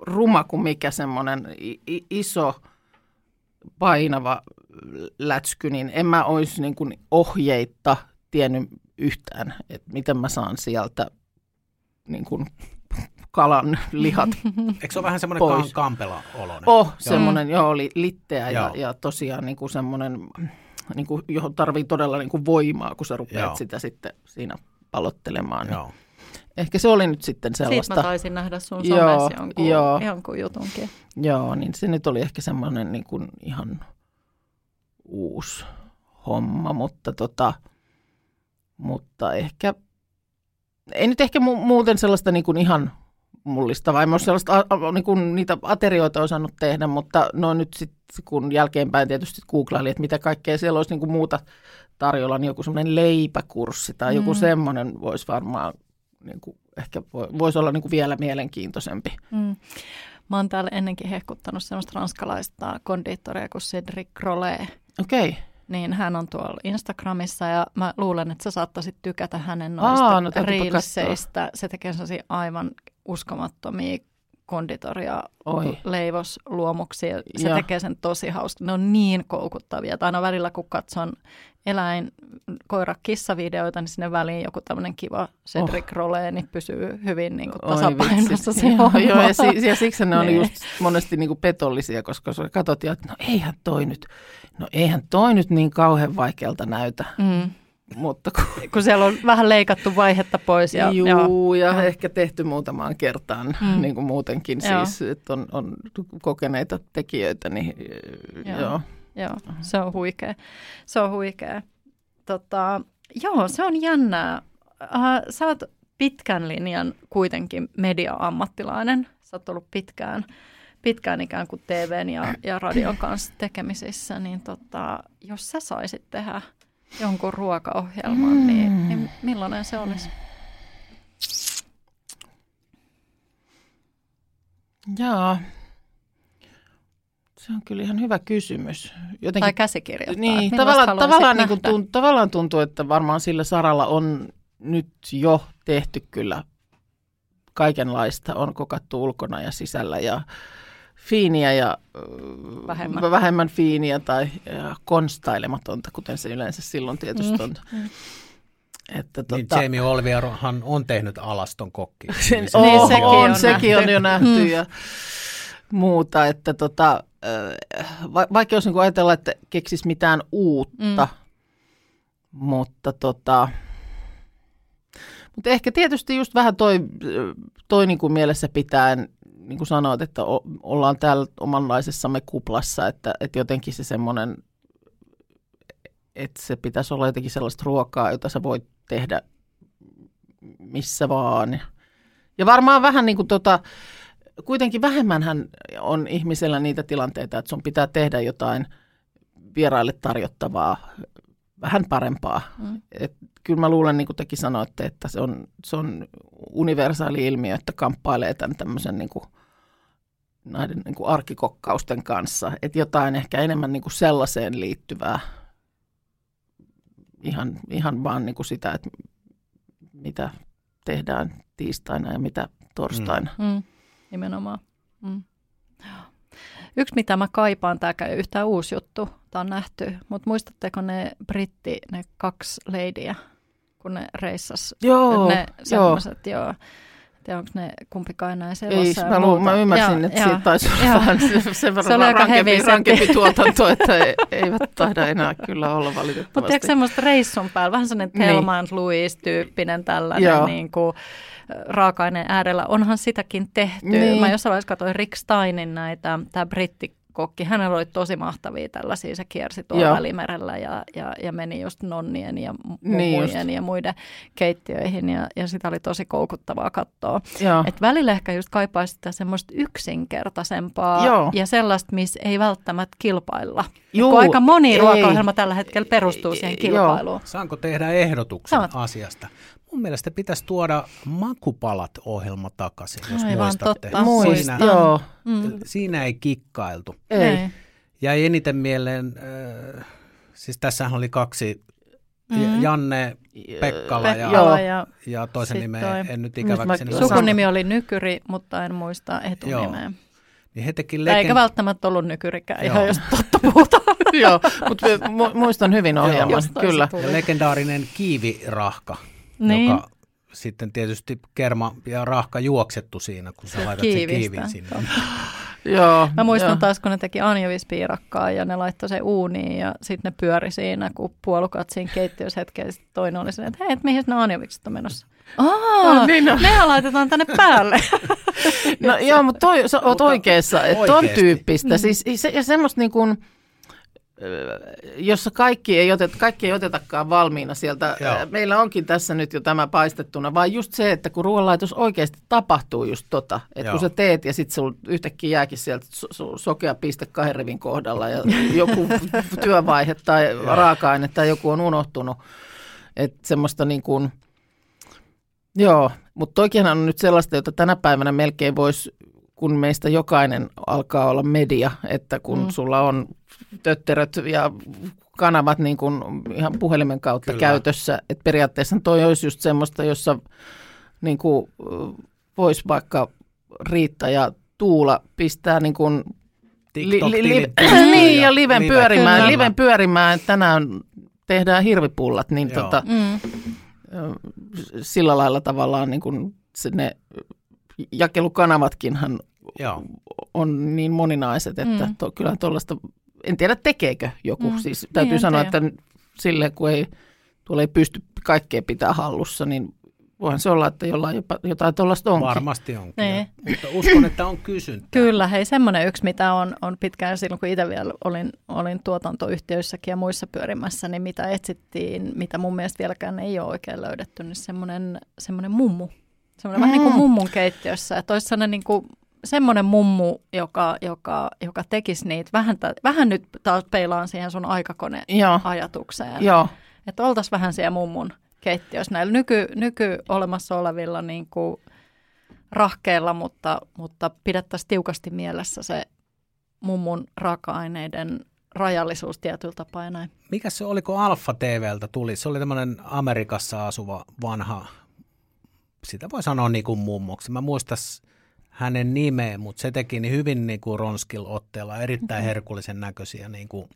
ruma kuin mikä semmoinen iso painava lätsky, niin en mä olisi niin kuin ohjeitta tiennyt yhtään, että miten mä saan sieltä niin kuin kalan lihat Eikö se ole vähän semmoinen Pois. kampela oloinen? Oh, semmoinen, joo, oli litteä ja, Joo. ja tosiaan niin kuin semmoinen, niin kuin, johon tarvii todella niin kuin voimaa, kun sä rupeat Joo. sitä sitten siinä palottelemaan. Niin Joo. Ehkä se oli nyt sitten Siitä mä sellaista. taisin nähdä sun Joo, jonkun, joo. jonkun jutunkin. Joo, niin se nyt oli ehkä semmoinen niin kuin ihan uusi homma, mutta, tota, mutta ehkä, ei nyt ehkä mu- muuten sellaista niin kuin ihan mullistavaa. En mä ole sellaista niin kuin niitä aterioita osannut tehdä, mutta no nyt sitten kun jälkeenpäin tietysti googlailin, että mitä kaikkea siellä olisi niin kuin muuta tarjolla, niin joku semmoinen leipäkurssi tai joku Mm. semmoinen voisi varmaan niin kuin, ehkä vo- voisi olla niin kuin vielä mielenkiintoisempi. Mm. Mä oon täällä ennenkin hehkuttanut semmoista ranskalaista konditoria kuin Cedric Rollet. Okei. Okay. Niin hän on tuolla Instagramissa ja mä luulen, että sä saattaisit tykätä hänen Aa, noista no täytyypä reelseistä. Se tekee sellaisia aivan uskomattomia konditoria Oi. leivosluomuksia. Se Joo. tekee sen tosi hauska. Ne on niin koukuttavia. Tai aina välillä, kun katson eläin, koira, kissavideoita, niin sinne väliin joku tämmöinen kiva Cedric oh. Rollet, niin pysyy hyvin niin kuin Oi tasapainossa se joo, joo, ja, si- ja siksi ne on Niin. just monesti niinku petollisia, koska sä katsot ja että no eihän toi nyt, no eihän toi nyt niin kauhean vaikealta näytä. Mm. Mutta kun, Kun siellä on vähän leikattu vaihetta pois. Ja, juu, joo. ja joo. ehkä tehty muutamaan kertaan Mm. niin kuin muutenkin Joo. siis, että on, on kokeneita tekijöitä, niin Joo. joo. joo. Joo, se on huikea. Se on huikea. Tota, joo, se on jännää. Äh, sä oot pitkän linjan kuitenkin media-ammattilainen. Sä oot ollut pitkään, pitkään ikään kuin TVn ja, ja radion kanssa tekemisissä, niin tota, jos sä saisit tehdä jonkun ruokaohjelman, mm. niin, niin millainen se olisi? Jaa. Se on kyllä ihan hyvä kysymys. Jotenkin Tai käsikirjoittaa. Niin, tavallaan, tavallaan, niin kuin tunt, tavallaan tuntuu, että varmaan sillä saralla on nyt jo tehty kyllä kaikenlaista. On kokattu ulkona ja sisällä ja fiiniä ja Vähemmän. vähemmän fiiniä tai konstailematonta, kuten se yleensä silloin tietysti on. Mm. Että, Niin tota, Jamie Oliverhan on tehnyt alaston kokki. sen, se- Niin, on, sekin on, on sekin on jo nähty Mm. ja muuta, että tota, va- vaikea olisi niinku ajatella, että keksisi mitään uutta, Mm. mutta tota, mutta ehkä tietysti just vähän toi, toi niin kuin mielessä pitäen, niin kuin sanoit, että o, ollaan täällä omanlaisessamme kuplassa, että, että jotenkin se semmoinen, että se pitäisi olla jotenkin sellaista ruokaa, jota sä voit tehdä missä vaan. Ja varmaan vähän niin kuin tota, kuitenkin vähemmänhän on ihmisellä niitä tilanteita, että sun pitää tehdä jotain vieraille tarjottavaa, vähän parempaa. Mm. Et kyllä mä luulen, niin kuin tekin sanoitte, että se on, se on universaali ilmiö, että kamppailee tämän tämmöisen niin kuin, näiden niin kuin arkikokkausten kanssa. Että jotain ehkä enemmän niin kuin sellaiseen liittyvää, ihan, ihan vaan niin kuin sitä, että mitä tehdään tiistaina ja mitä torstaina. Mm, nimenomaan. Mm. Yksi, mitä mä kaipaan, tämä ei yhtään uusi juttu, tämä on nähty, mutta muistatteko ne britti, ne kaksi leidiä, kun ne reissas, Joo, ne joo. semmoiset, joo. Tiedä, onko ne kumpikaan Ei, selossa ja mä, lu, muuta. mä ymmärsin, Joo, että joo, siitä taisi olla joo. se- sen verran Se oli rankempi, rankempi tuotanto, että eivät taida enää kyllä olla Mutta valitettavasti. tiedätkö semmoista reissun päällä, vähän sellainen Niin. Thelma and Louise-tyyppinen tällainen Joo. niin kuin, raaka-aineen äärellä. Onhan sitäkin tehty. Niin. Mä jossain vaiheessa katsoin Rick Steinin näitä, tämä brittikokki. Hänellä oli tosi mahtavia tällaisia. Se kiersi tuolla Joo. Välimerellä ja, ja, ja meni just nonnien ja mu- Niin mummujen just. ja muiden keittiöihin. Ja, ja sitä oli tosi koukuttavaa katsoa. Joo. Et välillä ehkä just kaipaisi sitä semmoista yksinkertaisempaa Joo. ja sellaista, missä ei välttämättä kilpailla. Juu, Kun aika moni ei. ruokaohjelma tällä hetkellä perustuu siihen Joo. kilpailuun. Saanko tehdä ehdotuksen Saat. asiasta? Mun mielestä pitäisi tuoda makupalat-ohjelma takaisin, jos Aivan muistatte. totta. Siinä, joo. Mm. siinä ei kikkailtu. Ei. Niin. Jäi eniten mieleen, äh, siis tässähän oli kaksi, Mm. Janne Pekkala ja, Pekkala ja ja toisen sit nimen toi- en nyt. Suku- sukunimi oli Nykyri, mutta en muista etunimeä. Niin he teki Tai eikä legend- välttämättä ollut Nykyrikään, Joo. ihan jos totta puhutaan. Joo, mutta muistan hyvin ohjelman, kyllä. tuli. Ja legendaarinen kiivirahka, Niin. joka sitten tietysti kerma ja rahka juoksettu siinä, kun sä laitat sen Kiivistä. kiivin sinne. Joo, Mä muistan joo. taas, kun ne teki anjovispiirakkaa ja ne laittoi se uuniin ja sitten ne pyöri siinä, kun puolukat siinä keittiössä hetken. Ja sitten toinen oli siinä, että hei, et mihin ne anjovikset on menossa? Aa, No niin, no. nehän laitetaan tänne päälle. No joo, mutta toi, sä oot oikeassa, että ton oikeesti. tyyppistä. Siis, se, ja semmoista niin kuin, jossa kaikki ei, oteta, kaikki ei otetakaan valmiina sieltä. Joo. Meillä onkin tässä nyt jo tämä paistettuna, vaan just se, että kun ruoanlaitos oikeasti tapahtuu just tota, että Joo. kun sä teet ja sitten sulla yhtäkkiä jääkin sieltä so, so, sokea piste kahden rivin kohdalla ja joku työvaihe tai raaka-aine tai joku on unohtunut. Että semmoista niin kuin, Joo, mutta toikinhan on nyt sellaista, jota tänä päivänä melkein voisi, kun meistä jokainen alkaa olla media, että kun Mm. sulla on tötteröt ja kanavat niin kuin ihan puhelimen kautta Kyllä. Käytössä, että periaatteessa toi olisi just semmoista, jossa niin kuin voisi vaikka Riitta ja Tuula pistää niin kuin TikTok-tilit niin, ja liven live- pyörimään, Kyllä. liven pyörimään, että tänään tehdään hirvipullat, niin Joo. tota, Mm. sillä lailla tavallaan niin kuin se ne jakelukanavatkinhan Joo. on niin moninaiset, että Mm. mm. to, kyllä tuollaista, en tiedä tekeekö joku. Mm. Mm. Siis täytyy Niin, sanoa, tiedä. että sille kun ei, tuolla ei pysty kaikkea pitää hallussa, niin voihan se olla, että jollain jopa, jotain tuollaista onkin. Varmasti onkin. Niin. Mutta uskon, että on kysyntää. Kyllä, hei semmoinen yksi, mitä on, on pitkään silloin, kun itse vielä olin, olin tuotantoyhtiöissäkin ja muissa pyörimässä, niin mitä etsittiin, mitä mun mielestä vieläkään ei ole oikein löydetty, niin semmoinen, semmoinen mummu. Semmoinen mm. vähän niin kuin mummun keittiössä. Että olisi sellainen niin kuin, semmoinen mummu, joka, joka, joka tekisi niitä, vähän, vähän nyt taas peilaan siihen sun aikakone-ajatukseen. joo. Että oltaisiin vähän siellä mummun keittiössä näillä nyky, nyky olemassa olevilla niin kuin rahkeilla, mutta, mutta pidettäisiin tiukasti mielessä se mummun raaka-aineiden rajallisuus tietyllä tapaa ja näin. Mikä se oliko Alfa TVltä tuli? Se oli tämmöinen Amerikassa asuva vanha, sitä voi sanoa niin kuin mummoksi. Mä muistas hänen nimeä, mutta se teki niin hyvin niin kuin ronskil otteella, erittäin herkullisen näköisiä niin kuin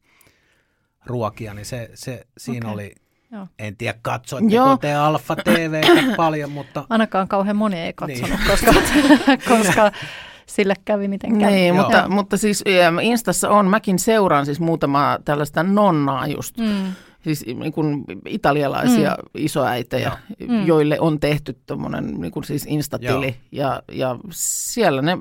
ruokia, niin se, se siinä Okei. oli, Joo. en tiedä katsoitteko Joo. te Alfa TV paljon, mutta Ainakaan kauhean moni ei katsonut, Niin. koska, koska sille kävi miten kävi. Niin, Joo. mutta, mutta siis Instassa on, mäkin seuraan siis muutamaa tällaista nonnaa just, Mm. Siis niin kuin italialaisia mm. isoäitejä, Mm. joille on tehty tuommoinen niin kuin siis Instatili. Ja, ja siellä ne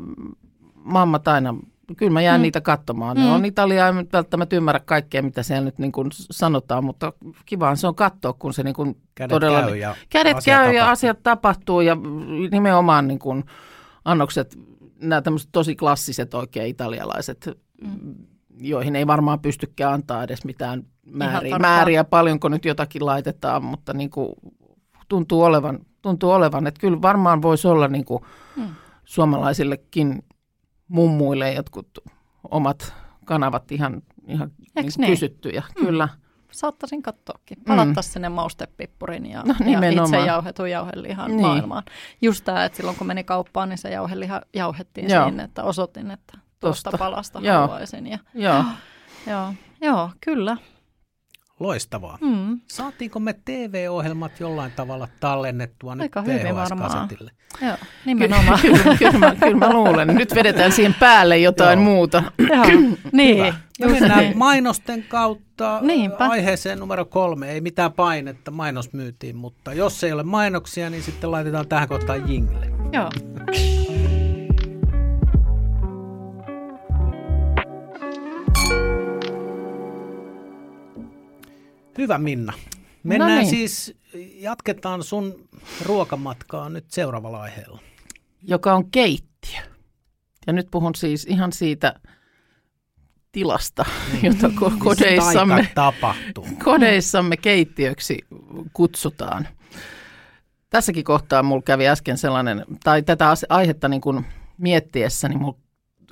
mammat aina, kyllä mä jään Mm. mm. niitä katsomaan. Ne Mm. on Italiaa, en välttämättä ymmärrä kaikkea, mitä siellä nyt niin kuin sanotaan, mutta kivaan se on katsoa, kun se niin kuin kädet todella... käy ja Kädet käy ja tapahtuu. asiat tapahtuu ja nimenomaan niin kuin annokset, nämä tämmöiset tosi klassiset oikein italialaiset, mm. Joihin ei varmaan pystykään antaa edes mitään määriä, määriä paljonko nyt jotakin laitetaan, mutta niin kuin tuntuu olevan, tuntuu olevan, että kyllä varmaan voisi olla niin kuin Mm. suomalaisillekin mummuille jotkut omat kanavat ihan, ihan niin niin? kysyttyjä. Kyllä. Saattaisin katsoakin. Palattaisiin mm. sinne maustepippurin ja, No, ja nimenomaan. itse jauhetun jauhelihan Niin. maailmaan. Just tämä, että silloin kun meni kauppaan, niin se jauheliha jauhettiin Joo. siinä, että osoitin, että tuosta Tosta. palasta Joo. haluaisin. Ja, Joo. joo, joo, kyllä. Loistavaa. Mm. Saatiinko me TV-ohjelmat jollain tavalla tallennettua nyt Aika hyvin varmaan. VHS-kasetille? Joo, nimenomaan. kyllä, kyllä, mä, kyllä mä luulen. Nyt vedetään siihen päälle jotain Joo. muuta. joo, niin. Hyvä. No mennään niin. mainosten kautta Niinpä. aiheeseen numero kolme. Ei mitään painetta, mainos myytiin, mutta jos ei ole mainoksia, niin sitten laitetaan tähän kohtaan jingle. Joo. Hyvä Minna. Mennään No niin. siis, jatketaan sun ruokamatkaa nyt seuraavalla aiheella. joka on keittiö. Ja nyt puhun siis ihan siitä tilasta, jota ko- kodeissamme, tapahtuu. kodeissamme keittiöksi kutsutaan. Tässäkin kohtaa mulla kävi äsken sellainen, tai tätä aihetta niin kuin miettiessä, niin mulla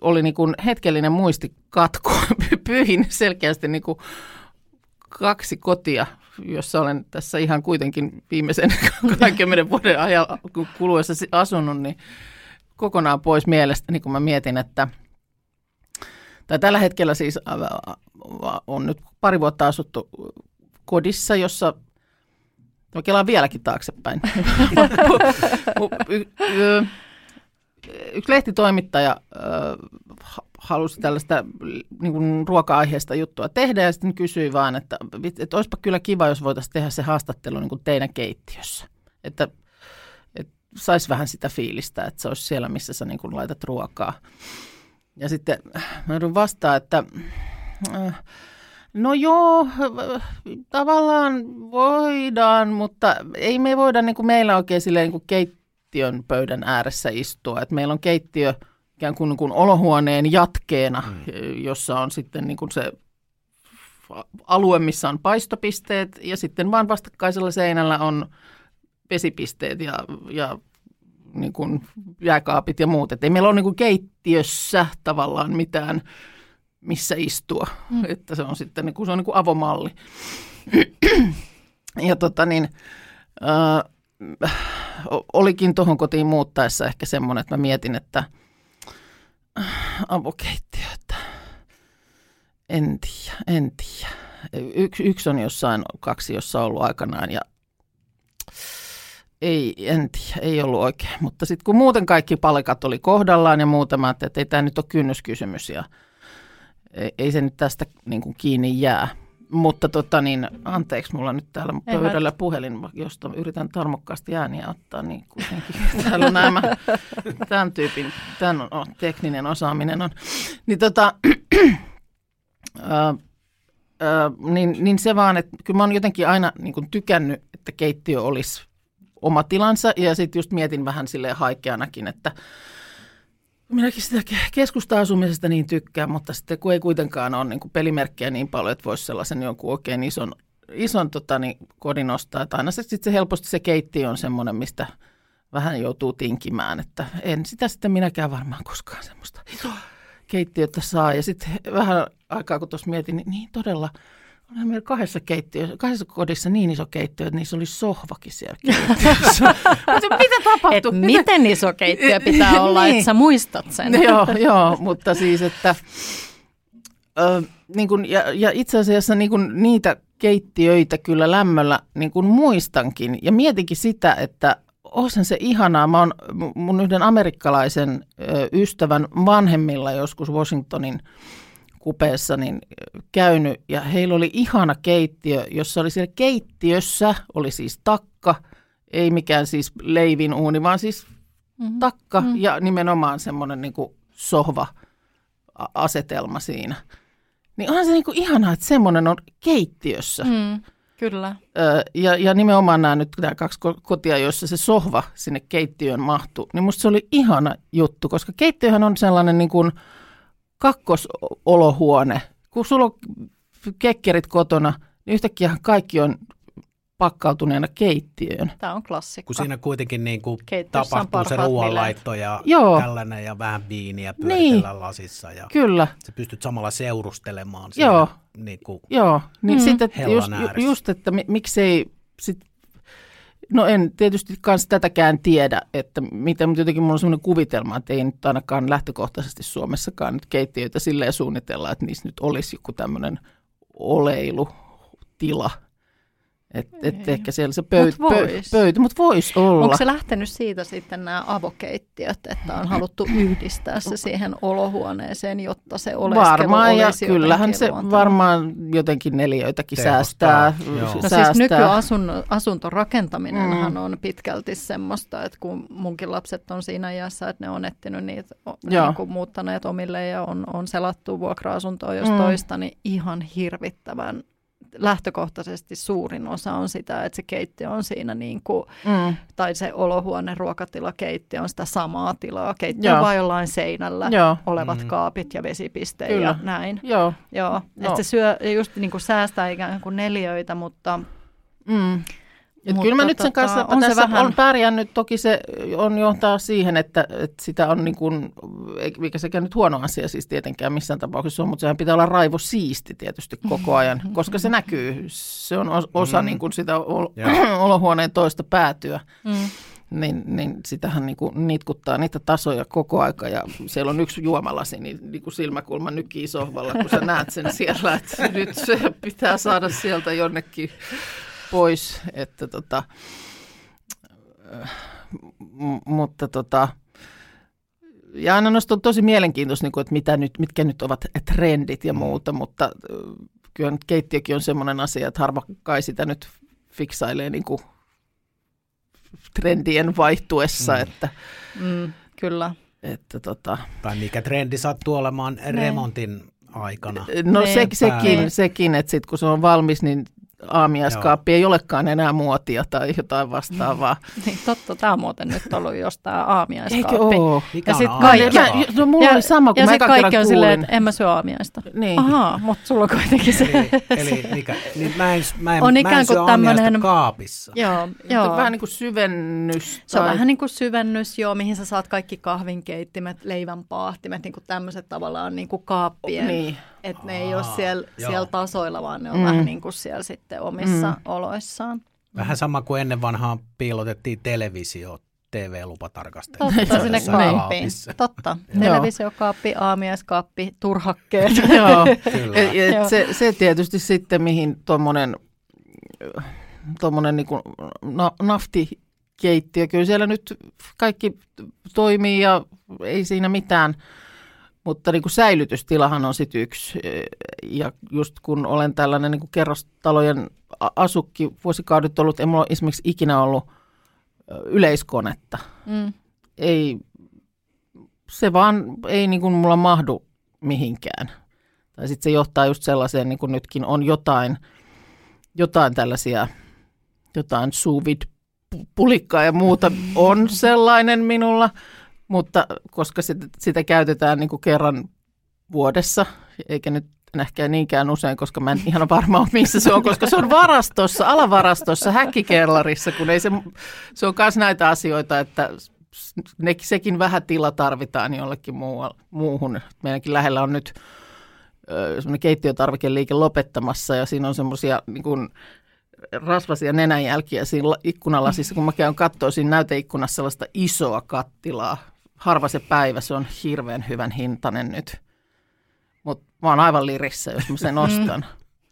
oli niin kuin hetkellinen muistikatko. Pyyhin selkeästi niin kuin kaksi kotia, jossa olen tässä ihan kuitenkin viimeisen 20 vuoden ajan kuluessa asunut, niin kokonaan pois mielestäni, kun mä mietin, että tai tällä hetkellä siis on nyt pari vuotta asuttu kodissa, jossa Mä kelaan vieläkin taaksepäin. Yksi lehtitoimittaja halusi tällaista niin kuin ruoka-aiheesta juttua tehdä ja sitten kysyi vaan, että, että olisipa kyllä kiva, jos voitaisiin tehdä se haastattelu niin kuin teidän keittiössä. Että, että saisi vähän sitä fiilistä, että se olisi siellä, missä sä niin kuin laitat ruokaa. Ja sitten mä joudun vastaan, että äh, no joo, tavallaan voidaan, mutta ei me voida niin kuin meillä oikein silleen niin kuin keittiön pöydän ääressä istua. että meillä on keittiö – ikään kuin, niin kuin olohuoneen jatkeena, mm. jossa on sitten niin kuin se alue, missä on paistopisteet ja sitten vaan vastakkaisella seinällä on vesipisteet ja, ja niin kuin jääkaapit ja muut. Et ei meillä ole niin kuin keittiössä tavallaan mitään, missä istua. Mm. Että se on sitten niin kuin, se on niin kuin avomalli. ja tota niin, äh, olikin tuohon kotiin muuttaessa ehkä semmoinen, että mä mietin, että – avokeittiötä. En tiedä, en tiedä. Yksi, yksi on jossain, kaksi jossa ollut aikanaan ja ei, en tiedä, ei ollut oikein. Mutta sitten kun muuten kaikki palikat oli kohdallaan ja muutama, että ei tämä nyt ole kynnyskysymys ja ei, ei se nyt tästä niin kiinni jää. Mutta tota niin, anteeksi, mulla on nyt täällä Ei pöydällä puhelin, josta yritän tarmokkaasti ääniä ottaa, niin kuitenkin täällä on nämä, tämän tyypin, tämän on, tekninen osaaminen on. Niin tota, ää, ää, niin, niin se vaan, että kyllä mä oon jotenkin aina niin kuin tykännyt, että keittiö olisi oma tilansa ja sitten just mietin vähän silleen haikeanakin, että Minäkin sitä keskusta-asumisesta niin tykkään, mutta sitten kun ei kuitenkaan ole niin kuin pelimerkkejä niin paljon, että voisi sellaisen jonkun oikein ison, ison tota, niin, kodin ostaa. Että aina se, sit se helposti se keittiö on semmoinen, mistä vähän joutuu tinkimään, että en sitä sitten minäkään varmaan koskaan semmoista keittiötä saa. Ja sitten vähän aikaa kun tuossa mietin, niin, niin todella – Onhan meillä kahdessa, keittiössä, kahdessa kodissa niin iso keittiö, että niissä oli sohvakin siellä Mitä tapahtui? Et miten iso keittiö pitää olla, niin. että sä muistat sen? joo, joo, mutta siis, että ö, niin kun, ja, ja itse asiassa niin kun niitä keittiöitä kyllä lämmöllä niin kun muistankin. Ja mietinkin sitä, että onhan se ihanaa. Mä oon mun yhden amerikkalaisen ö, ystävän vanhemmilla joskus Washingtonin – kupeessa niin käynyt ja heillä oli ihana keittiö, jossa oli siellä keittiössä, oli siis takka, ei mikään siis leivin uuni, vaan siis mm-hmm. takka mm-hmm. ja nimenomaan semmoinen niin sohva-asetelma siinä. Niin onhan se niin kuin ihanaa, että semmoinen on keittiössä. Mm, kyllä. Ö, ja, ja nimenomaan nämä nyt nämä kaksi kotia, joissa se sohva sinne keittiöön mahtuu, niin musta se oli ihana juttu, koska keittiöhän on sellainen niin kuin – kakkosolohuone. Kun sulla on kekkerit kotona, niin yhtäkkiä kaikki on pakkautuneena keittiöön. Tämä on klassikko. Kun siinä kuitenkin niin kuin tapahtuu se ruoanlaitto ja Joo. tällainen ja vähän viiniä pyöritellään niin. lasissa. Ja Kyllä. Sä pystyt samalla seurustelemaan siinä, Joo. Niin kuin Joo, niin mm. sitten just, just, että miksei sit No en tietysti kanssa tätäkään tiedä, että miten, mutta jotenkin minulla on sellainen kuvitelma, että ei nyt ainakaan lähtökohtaisesti Suomessakaan nyt keittiöitä silleen suunnitella, että niissä nyt olisi joku tämmöinen oleilutila – et, et ehkä siellä se pöyt, mut vois. pöytä, mutta voisi olla. Onko se lähtenyt siitä sitten nämä avokeittiöt, että on haluttu yhdistää se siihen olohuoneeseen, jotta se oleskelu Varmaan, ja kyllähän se luontava. varmaan jotenkin neliöitäkin säästää. No siis nykyasuntorakentaminenhan mm. on pitkälti semmoista, että kun munkin lapset on siinä iässä, että ne on etsinyt niitä, niin kuin muuttaneet omille ja on, on selattu vuokra-asuntoa jos mm. toista, niin ihan hirvittävän lähtökohtaisesti suurin osa on sitä, että se keittiö on siinä niin kuin, mm. tai se olohuone, ruokatila, keittiö on sitä samaa tilaa. Keittiö on vain jollain seinällä Joo. olevat mm. kaapit ja vesipisteet ja näin. Joo. Joo. No. Että se syö, just niin kuin säästää ikään kuin neliöitä, mutta... Mm. Et kyllä mä nyt sen tota, kanssa on tässä se vähän... on pärjännyt. Toki se on johtaa siihen, että, että sitä on niin kuin, mikä sekään nyt huono asia siis tietenkään missään tapauksessa on, mutta sehän pitää olla raivo siisti tietysti koko ajan, koska se näkyy. Se on osa mm. niin kuin sitä ol- olohuoneen toista päätyä. Mm. niin, niin sitähän niin kuin nitkuttaa niitä tasoja koko aika ja siellä on yksi juomalasi, niin, niin kuin silmäkulma nykii sohvalla, kun sä näet sen siellä, että nyt se pitää saada sieltä jonnekin pois, että tota, m- mutta tota, ja aina noista on tosi mielenkiintoista, niin kuin, että mitä nyt, mitkä nyt ovat trendit ja muuta, mutta kyllä nyt keittiökin on semmoinen asia, että harva kai sitä nyt fiksailee niin kuin trendien vaihtuessa. Mm. Että, mm, kyllä. Että, tota, tai mikä trendi sattuu olemaan ne. remontin aikana. No se, sekin, sekin, että sitten kun se on valmis, niin aamiaiskaappi ei olekaan enää muotia tai jotain vastaavaa. niin totta, tämä on muuten nyt ollut jostain aamiaiskaappi. Eikö oo? Mikä ja sitten kaikki, mä, no, mulla ja, oli sama, kun ja mä sitten kaikki on silleen, että en mä syö aamiaista. Niin. Ahaa, mutta sulla on kuitenkin se. Eli, eli mikä, niin mä en, mä en, on mä ikään en syö kuin tämmönen, kaapissa. Joo, joo. Vähän niin kuin syvennys. Tai... Se on vähän niin kuin syvennys, joo, mihin sä saat kaikki kahvinkeittimet, leivän paahtimet, niin kuin tämmöiset tavallaan niin kuin kaappien. Niin. Että ne ei ole siellä, siellä tasoilla, vaan ne on mm. vähän niin kuin siellä sitten omissa mm. oloissaan. Vähän sama kuin ennen vanhaan piilotettiin televisio TV-lupatarkastajat. Totta, sinne kaappiin. Totta. Televisiokaappi, aamiaiskaappi, turhakkeet. Joo, Kyllä. Et, et se, se tietysti sitten, mihin tuommoinen niin na, naftikeittiö, kyllä siellä nyt kaikki toimii ja ei siinä mitään – mutta niin kuin säilytystilahan on sitten yksi. Ja just kun olen tällainen niin kuin kerrostalojen asukki vuosikaudet ollut, ei mulla esimerkiksi ikinä ollut yleiskonetta. Mm. Ei, se vaan ei niin kuin mulla mahdu mihinkään. Tai sitten se johtaa just sellaiseen, niin kuin nytkin on jotain, jotain tällaisia, jotain suvid pulikkaa ja muuta on sellainen minulla – mutta koska sitä, sitä käytetään niin kuin kerran vuodessa, eikä nyt ehkä niinkään usein, koska mä en ihan varma ole, missä se on, koska se on varastossa, alavarastossa, häkkikellarissa, kun ei se, se on myös näitä asioita, että ne, sekin vähän tila tarvitaan jollekin muu, muuhun. Meidänkin lähellä on nyt semmoinen keittiötarvikeliike lopettamassa ja siinä on semmoisia niin kuin, rasvasia nenänjälkiä siinä ikkunalasissa, kun mä käyn katsoa siinä näyteikkunassa sellaista isoa kattilaa, harva se päivä, se on hirveän hyvän hintainen nyt. Mutta mä oon aivan lirissä, jos mä sen mm. ostan.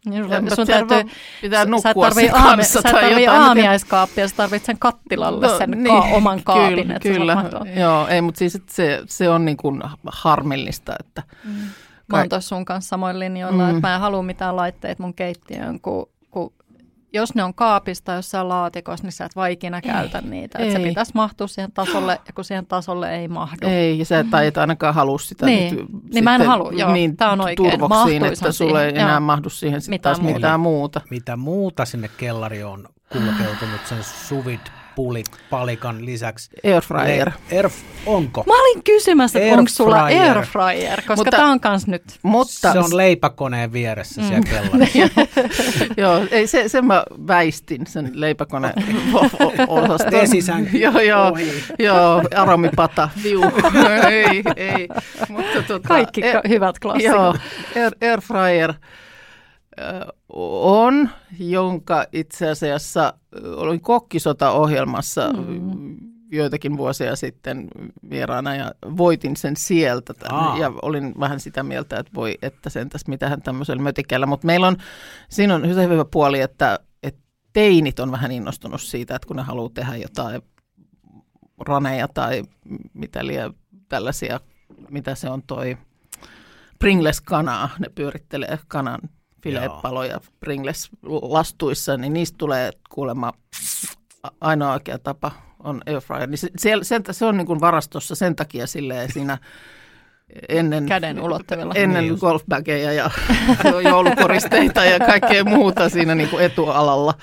Niin, sun, sun täytyy, pitää nukkua sen aami, kanssa. Sä tarvii aamiaiskaappia, sä tarvit sen kattilalle no, sen niin, ka- oman kaapin. Kyllä, kyllä. joo, ei, mutta siis se, se on niin kuin harmillista, että... Mm. Mä oon tuossa sun kanssa samoin linjoilla, mm. että mä en halua mitään laitteita mun keittiöön, kun jos ne on kaapista jossain laatikossa, niin sä et vaan ikinä käytä ei, niitä. Ei. se pitäisi mahtua siihen tasolle, ja kun siihen tasolle ei mahdu. Ei, ja sä et, tai et ainakaan halua sitä niin. nyt, niin mä en halua, joo, niin tämä on oikein. turvoksiin, että sulle ei enää joo. mahdu siihen sit mitään, taas muuta. mitään muuta. Mitä muuta sinne kellari on kulkeutunut sen suvit puli, palikan lisäksi. Airfryer. Air, onko? Mä olin kysymässä, että onko sulla airfryer, koska mutta, tämä on kans nyt. Mutta, se on leipäkoneen vieressä mm. siellä kellarissa. joo, ei, se, sen mä väistin, sen leipäkoneen osaston. Vesisänky. joo, joo, joo, aromipata, viu. ei, ei. Mutta, tota, Kaikki air, hyvät klassikot. Joo, air, airfryer on, jonka itse asiassa olin kokkisota-ohjelmassa mm. joitakin vuosia sitten vieraana ja voitin sen sieltä. Aa. Ja olin vähän sitä mieltä, että voi, että sentäs mitähän tämmöisellä mötikällä. Mutta meillä on, siinä on hyvä puoli, että, että teinit on vähän innostunut siitä, että kun ne haluaa tehdä jotain raneja tai mitä liian tällaisia, mitä se on toi Pringles-kanaa, ne pyörittelee kanan filepaloja Pringles lastuissa, niin niistä tulee kuulemma ainoa oikea tapa on airfryer. Niin se, se, se, se on niin kuin varastossa sen takia silleen siinä ennen, Käden ulottavilla. ennen niin golfbageja ja joulukoristeita ja kaikkea muuta siinä niin kuin etualalla.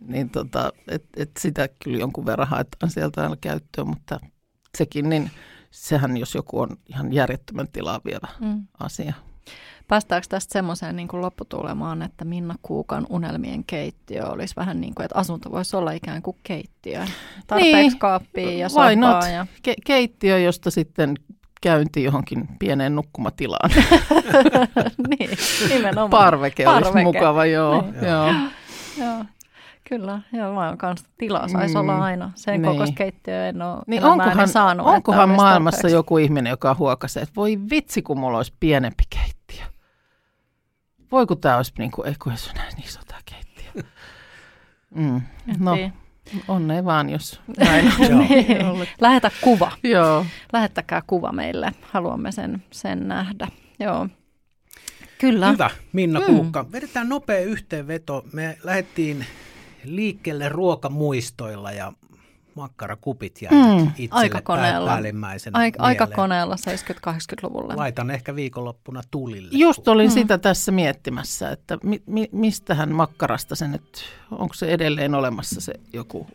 Niin tota, et, et sitä kyllä jonkun verran haetaan sieltä aina käyttöön, mutta sekin, niin sehän jos joku on ihan järjettömän tilaa vievä mm. asia. Päästäänkö tästä semmoiseen niin kuin lopputulemaan, että Minna Kuukan unelmien keittiö olisi vähän niin kuin, että asunto voisi olla ikään kuin keittiö? Tarpeeksi niin, kaappia ja sofaa. Ja... Ke- keittiö, josta sitten käynti johonkin pieneen nukkumatilaan. niin, nimenomaan. Parveke, Parveke olisi mukava, joo. Niin. joo. joo. Kyllä, joo, vaan kanssa tilaa saisi Mm. olla aina. Sen Niin. kokoista keittiöä en ole Niin onkohan, saanut. onkohan maailmassa tarpeeksi. joku ihminen, joka huokasee, että voi vitsi, kun mulla olisi pienempi keittiö. Voi kun tämä olisi niin kuin, ei kun ei se näin iso tämä keittiö. Mm. No, onnea vaan, jos näin Joo. Niin. Lähetä kuva. Joo. Lähettäkää kuva meille. Haluamme sen, sen nähdä. Joo. Kyllä. Hyvä, Minna Mm. Kuukka. Vedetään nopea yhteenveto. Me lähdettiin liikkeelle ruokamuistoilla ja makkarakupit jäivät Mm. itselle Aikakoneella. pää- päällimmäisenä Aik- mieleen. aikakoneella 70-80-luvulla. Laitan ehkä viikonloppuna tulille. Just olin Mm. sitä tässä miettimässä, että mi, mi, mistähän makkarasta se nyt, onko se edelleen olemassa se joku?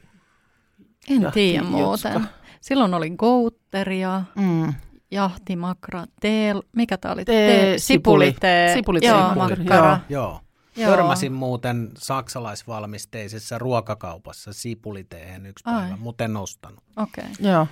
En tiedä muuten. Silloin oli goutteria, Mm. jahtimakra, tee, mikä tämä oli? Tee- sipulitee. sipulitee, Joo, makkara, makkara. Joo. Joo. Törmäsin muuten saksalaisvalmisteisessa ruokakaupassa sipuliteen yksi Ai. päivä, mutta en ostanut. Okei. Joo.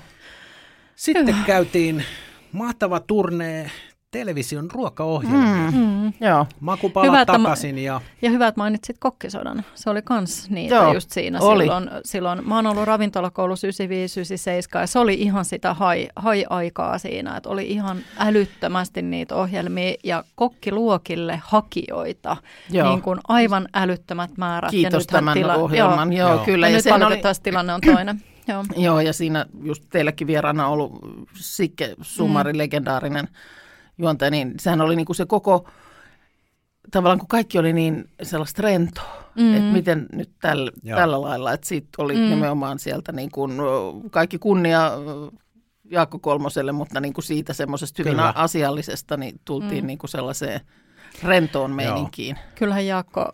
Sitten Hyvä. käytiin mahtava turnee television ruokaohjelmia. Mm. Mm. Joo. Makupala takaisin ja Ja hyvä, että mainitsit kokkisodan. Se oli kans niitä Joo, just siinä oli. silloin, silloin. Mä oon ollut ravintolakoulussa 95-97 ja se oli ihan sitä hai, hai-aikaa siinä, että oli ihan älyttömästi niitä ohjelmia ja kokkiluokille hakijoita. Joo. Niin kuin aivan älyttömät määrät. Kiitos ja tämän ohjelman. Joo, Joo. kyllä. Ja, Ja nyt sehän oli, valitettavasti tilanne on toinen. Joo. joo, ja siinä just teilläkin vieraana ollut Sikke Sumari, mm. legendaarinen juontaja, niin sehän oli niinku se koko, tavallaan kun kaikki oli niin sellaista rentoa, Mm. mm. että miten nyt tällä, Joo. tällä lailla, että siitä oli Mm. mm. nimenomaan sieltä niin kuin, kaikki kunnia Jaakko Kolmoselle, mutta niin kuin siitä semmoisesta hyvin Kyllä. asiallisesta niin tultiin Mm. mm. niin kuin sellaiseen rentoon meininkiin. Kyllähän Jaakko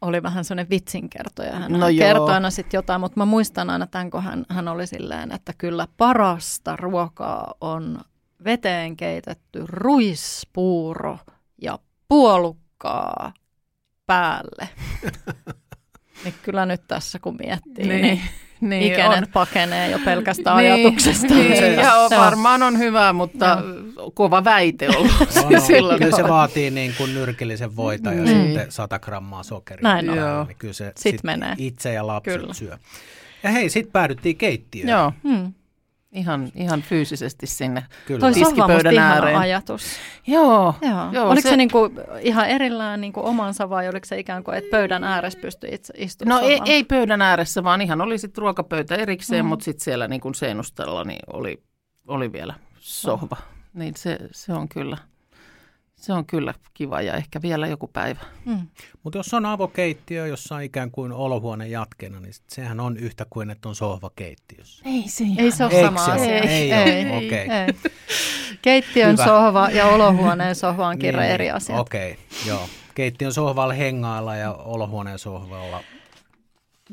oli vähän sellainen vitsinkertoja. Hän No no joo. kertoi aina sitten jotain, mutta mä muistan aina tämän, kun hän, hän oli silleen, että kyllä parasta ruokaa on veteen keitetty ruispuuro ja puolukkaa päälle. niin kyllä nyt tässä kun miettii, niin, niin niin ikäinen pakenee jo pelkästään niin, ajatuksesta. Niin, Se- joo, se- varmaan on hyvä, mutta kova väite ollut No, no, silloin. kyllä se vaatii niin kuin nyrkillisen voita ja Mm. sitten 100 grammaa sokeria. Näin on. Joo. Niin kyllä se Sit sit menee. itse ja lapset Kyllä. syö. Ja hei, sitten päädyttiin keittiöön. Joo, Hmm. Ihan, ihan fyysisesti sinne. Kyllä. Toi Tiskipöydän ääreen. ajatus. Joo, Joo. Joo, oliko se, se- niinku ihan erillään niinku omansa vai oliko se ikään kuin, että pöydän ääressä pystyi itse istumaan? No ei, ei pöydän ääressä, vaan ihan oli sitten ruokapöytä erikseen, Mm. mm. mutta sitten siellä niin kuin seinustella niin oli, oli vielä sohva. Niin se, se, on kyllä, se on kyllä kiva ja ehkä vielä joku päivä. Mm. Mutta jos on avokeittiö, jossa on ikään kuin olohuone jatkeena, niin sit sehän on yhtä kuin, että on sohva keittiössä. Ei se Ei se ole sama asia. ole? Ei ole, okei. ei. Keittiön Hyvä. sohva ja olohuoneen sohva on kirja eri asia. Okei, joo. Keittiön sohvalla hengailla ja olohuoneen sohvalla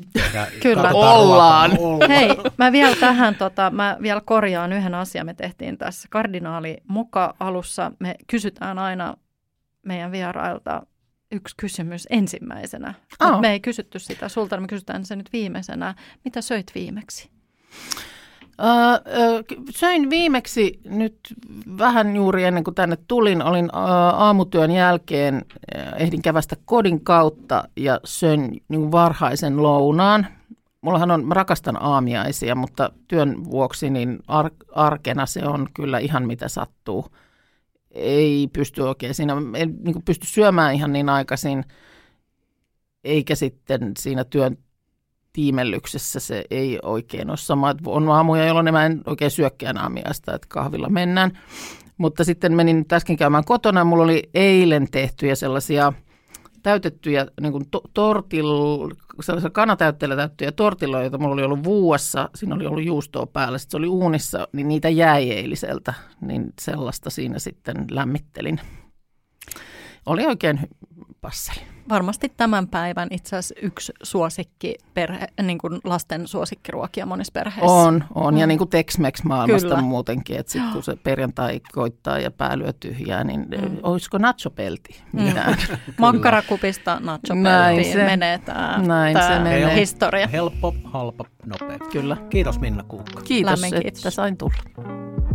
Kyllä. Ollaan. Ollaan. Hei, mä vielä tähän, tota, mä vielä korjaan yhden asian. Me tehtiin tässä kardinaali muka alussa. Me kysytään aina meidän vierailta yksi kysymys ensimmäisenä. Mut me ei kysytty sitä sulta, me kysytään se nyt viimeisenä. Mitä söit viimeksi? Öö, söin viimeksi nyt vähän juuri ennen kuin tänne tulin, olin aamutyön jälkeen, ehdin kävästä kodin kautta ja söin niin varhaisen lounaan. Mullahan on, mä rakastan aamiaisia, mutta työn vuoksi niin ar- arkena se on kyllä ihan mitä sattuu. Ei pysty oikein siinä, en niin pysty syömään ihan niin aikaisin, eikä sitten siinä työn tiimellyksessä se ei oikein ole sama. On aamuja, jolloin mä en oikein syökkään aamiaista, että kahvilla mennään. Mutta sitten menin äsken käymään kotona. Mulla oli eilen tehtyjä sellaisia täytettyjä niin kuin to- tortil, kanatäytteillä täyttyjä tortilloja, joita mulla oli ollut vuossa. Siinä oli ollut juustoa päällä. Sitten se oli uunissa, niin niitä jäi eiliseltä. Niin sellaista siinä sitten lämmittelin. Oli oikein passeli. Varmasti tämän päivän itse asiassa yksi suosikki perhe, niin kuin lasten suosikkiruokia monissa perheissä. On, on. Mm. Ja niin kuin Tex-Mex maailmasta Kyllä. muutenkin, että sitten kun se perjantai koittaa ja pää lyö tyhjää, niin Mm. mm. olisiko nachopelti mitään? Makkarakupista nachopeltiin menee tämä näin se menee. historia. Helppo, halpa, nopea. Kyllä. Kiitos Minna Kuukka. Kiitos, Lämmin että kiitos. sain tulla.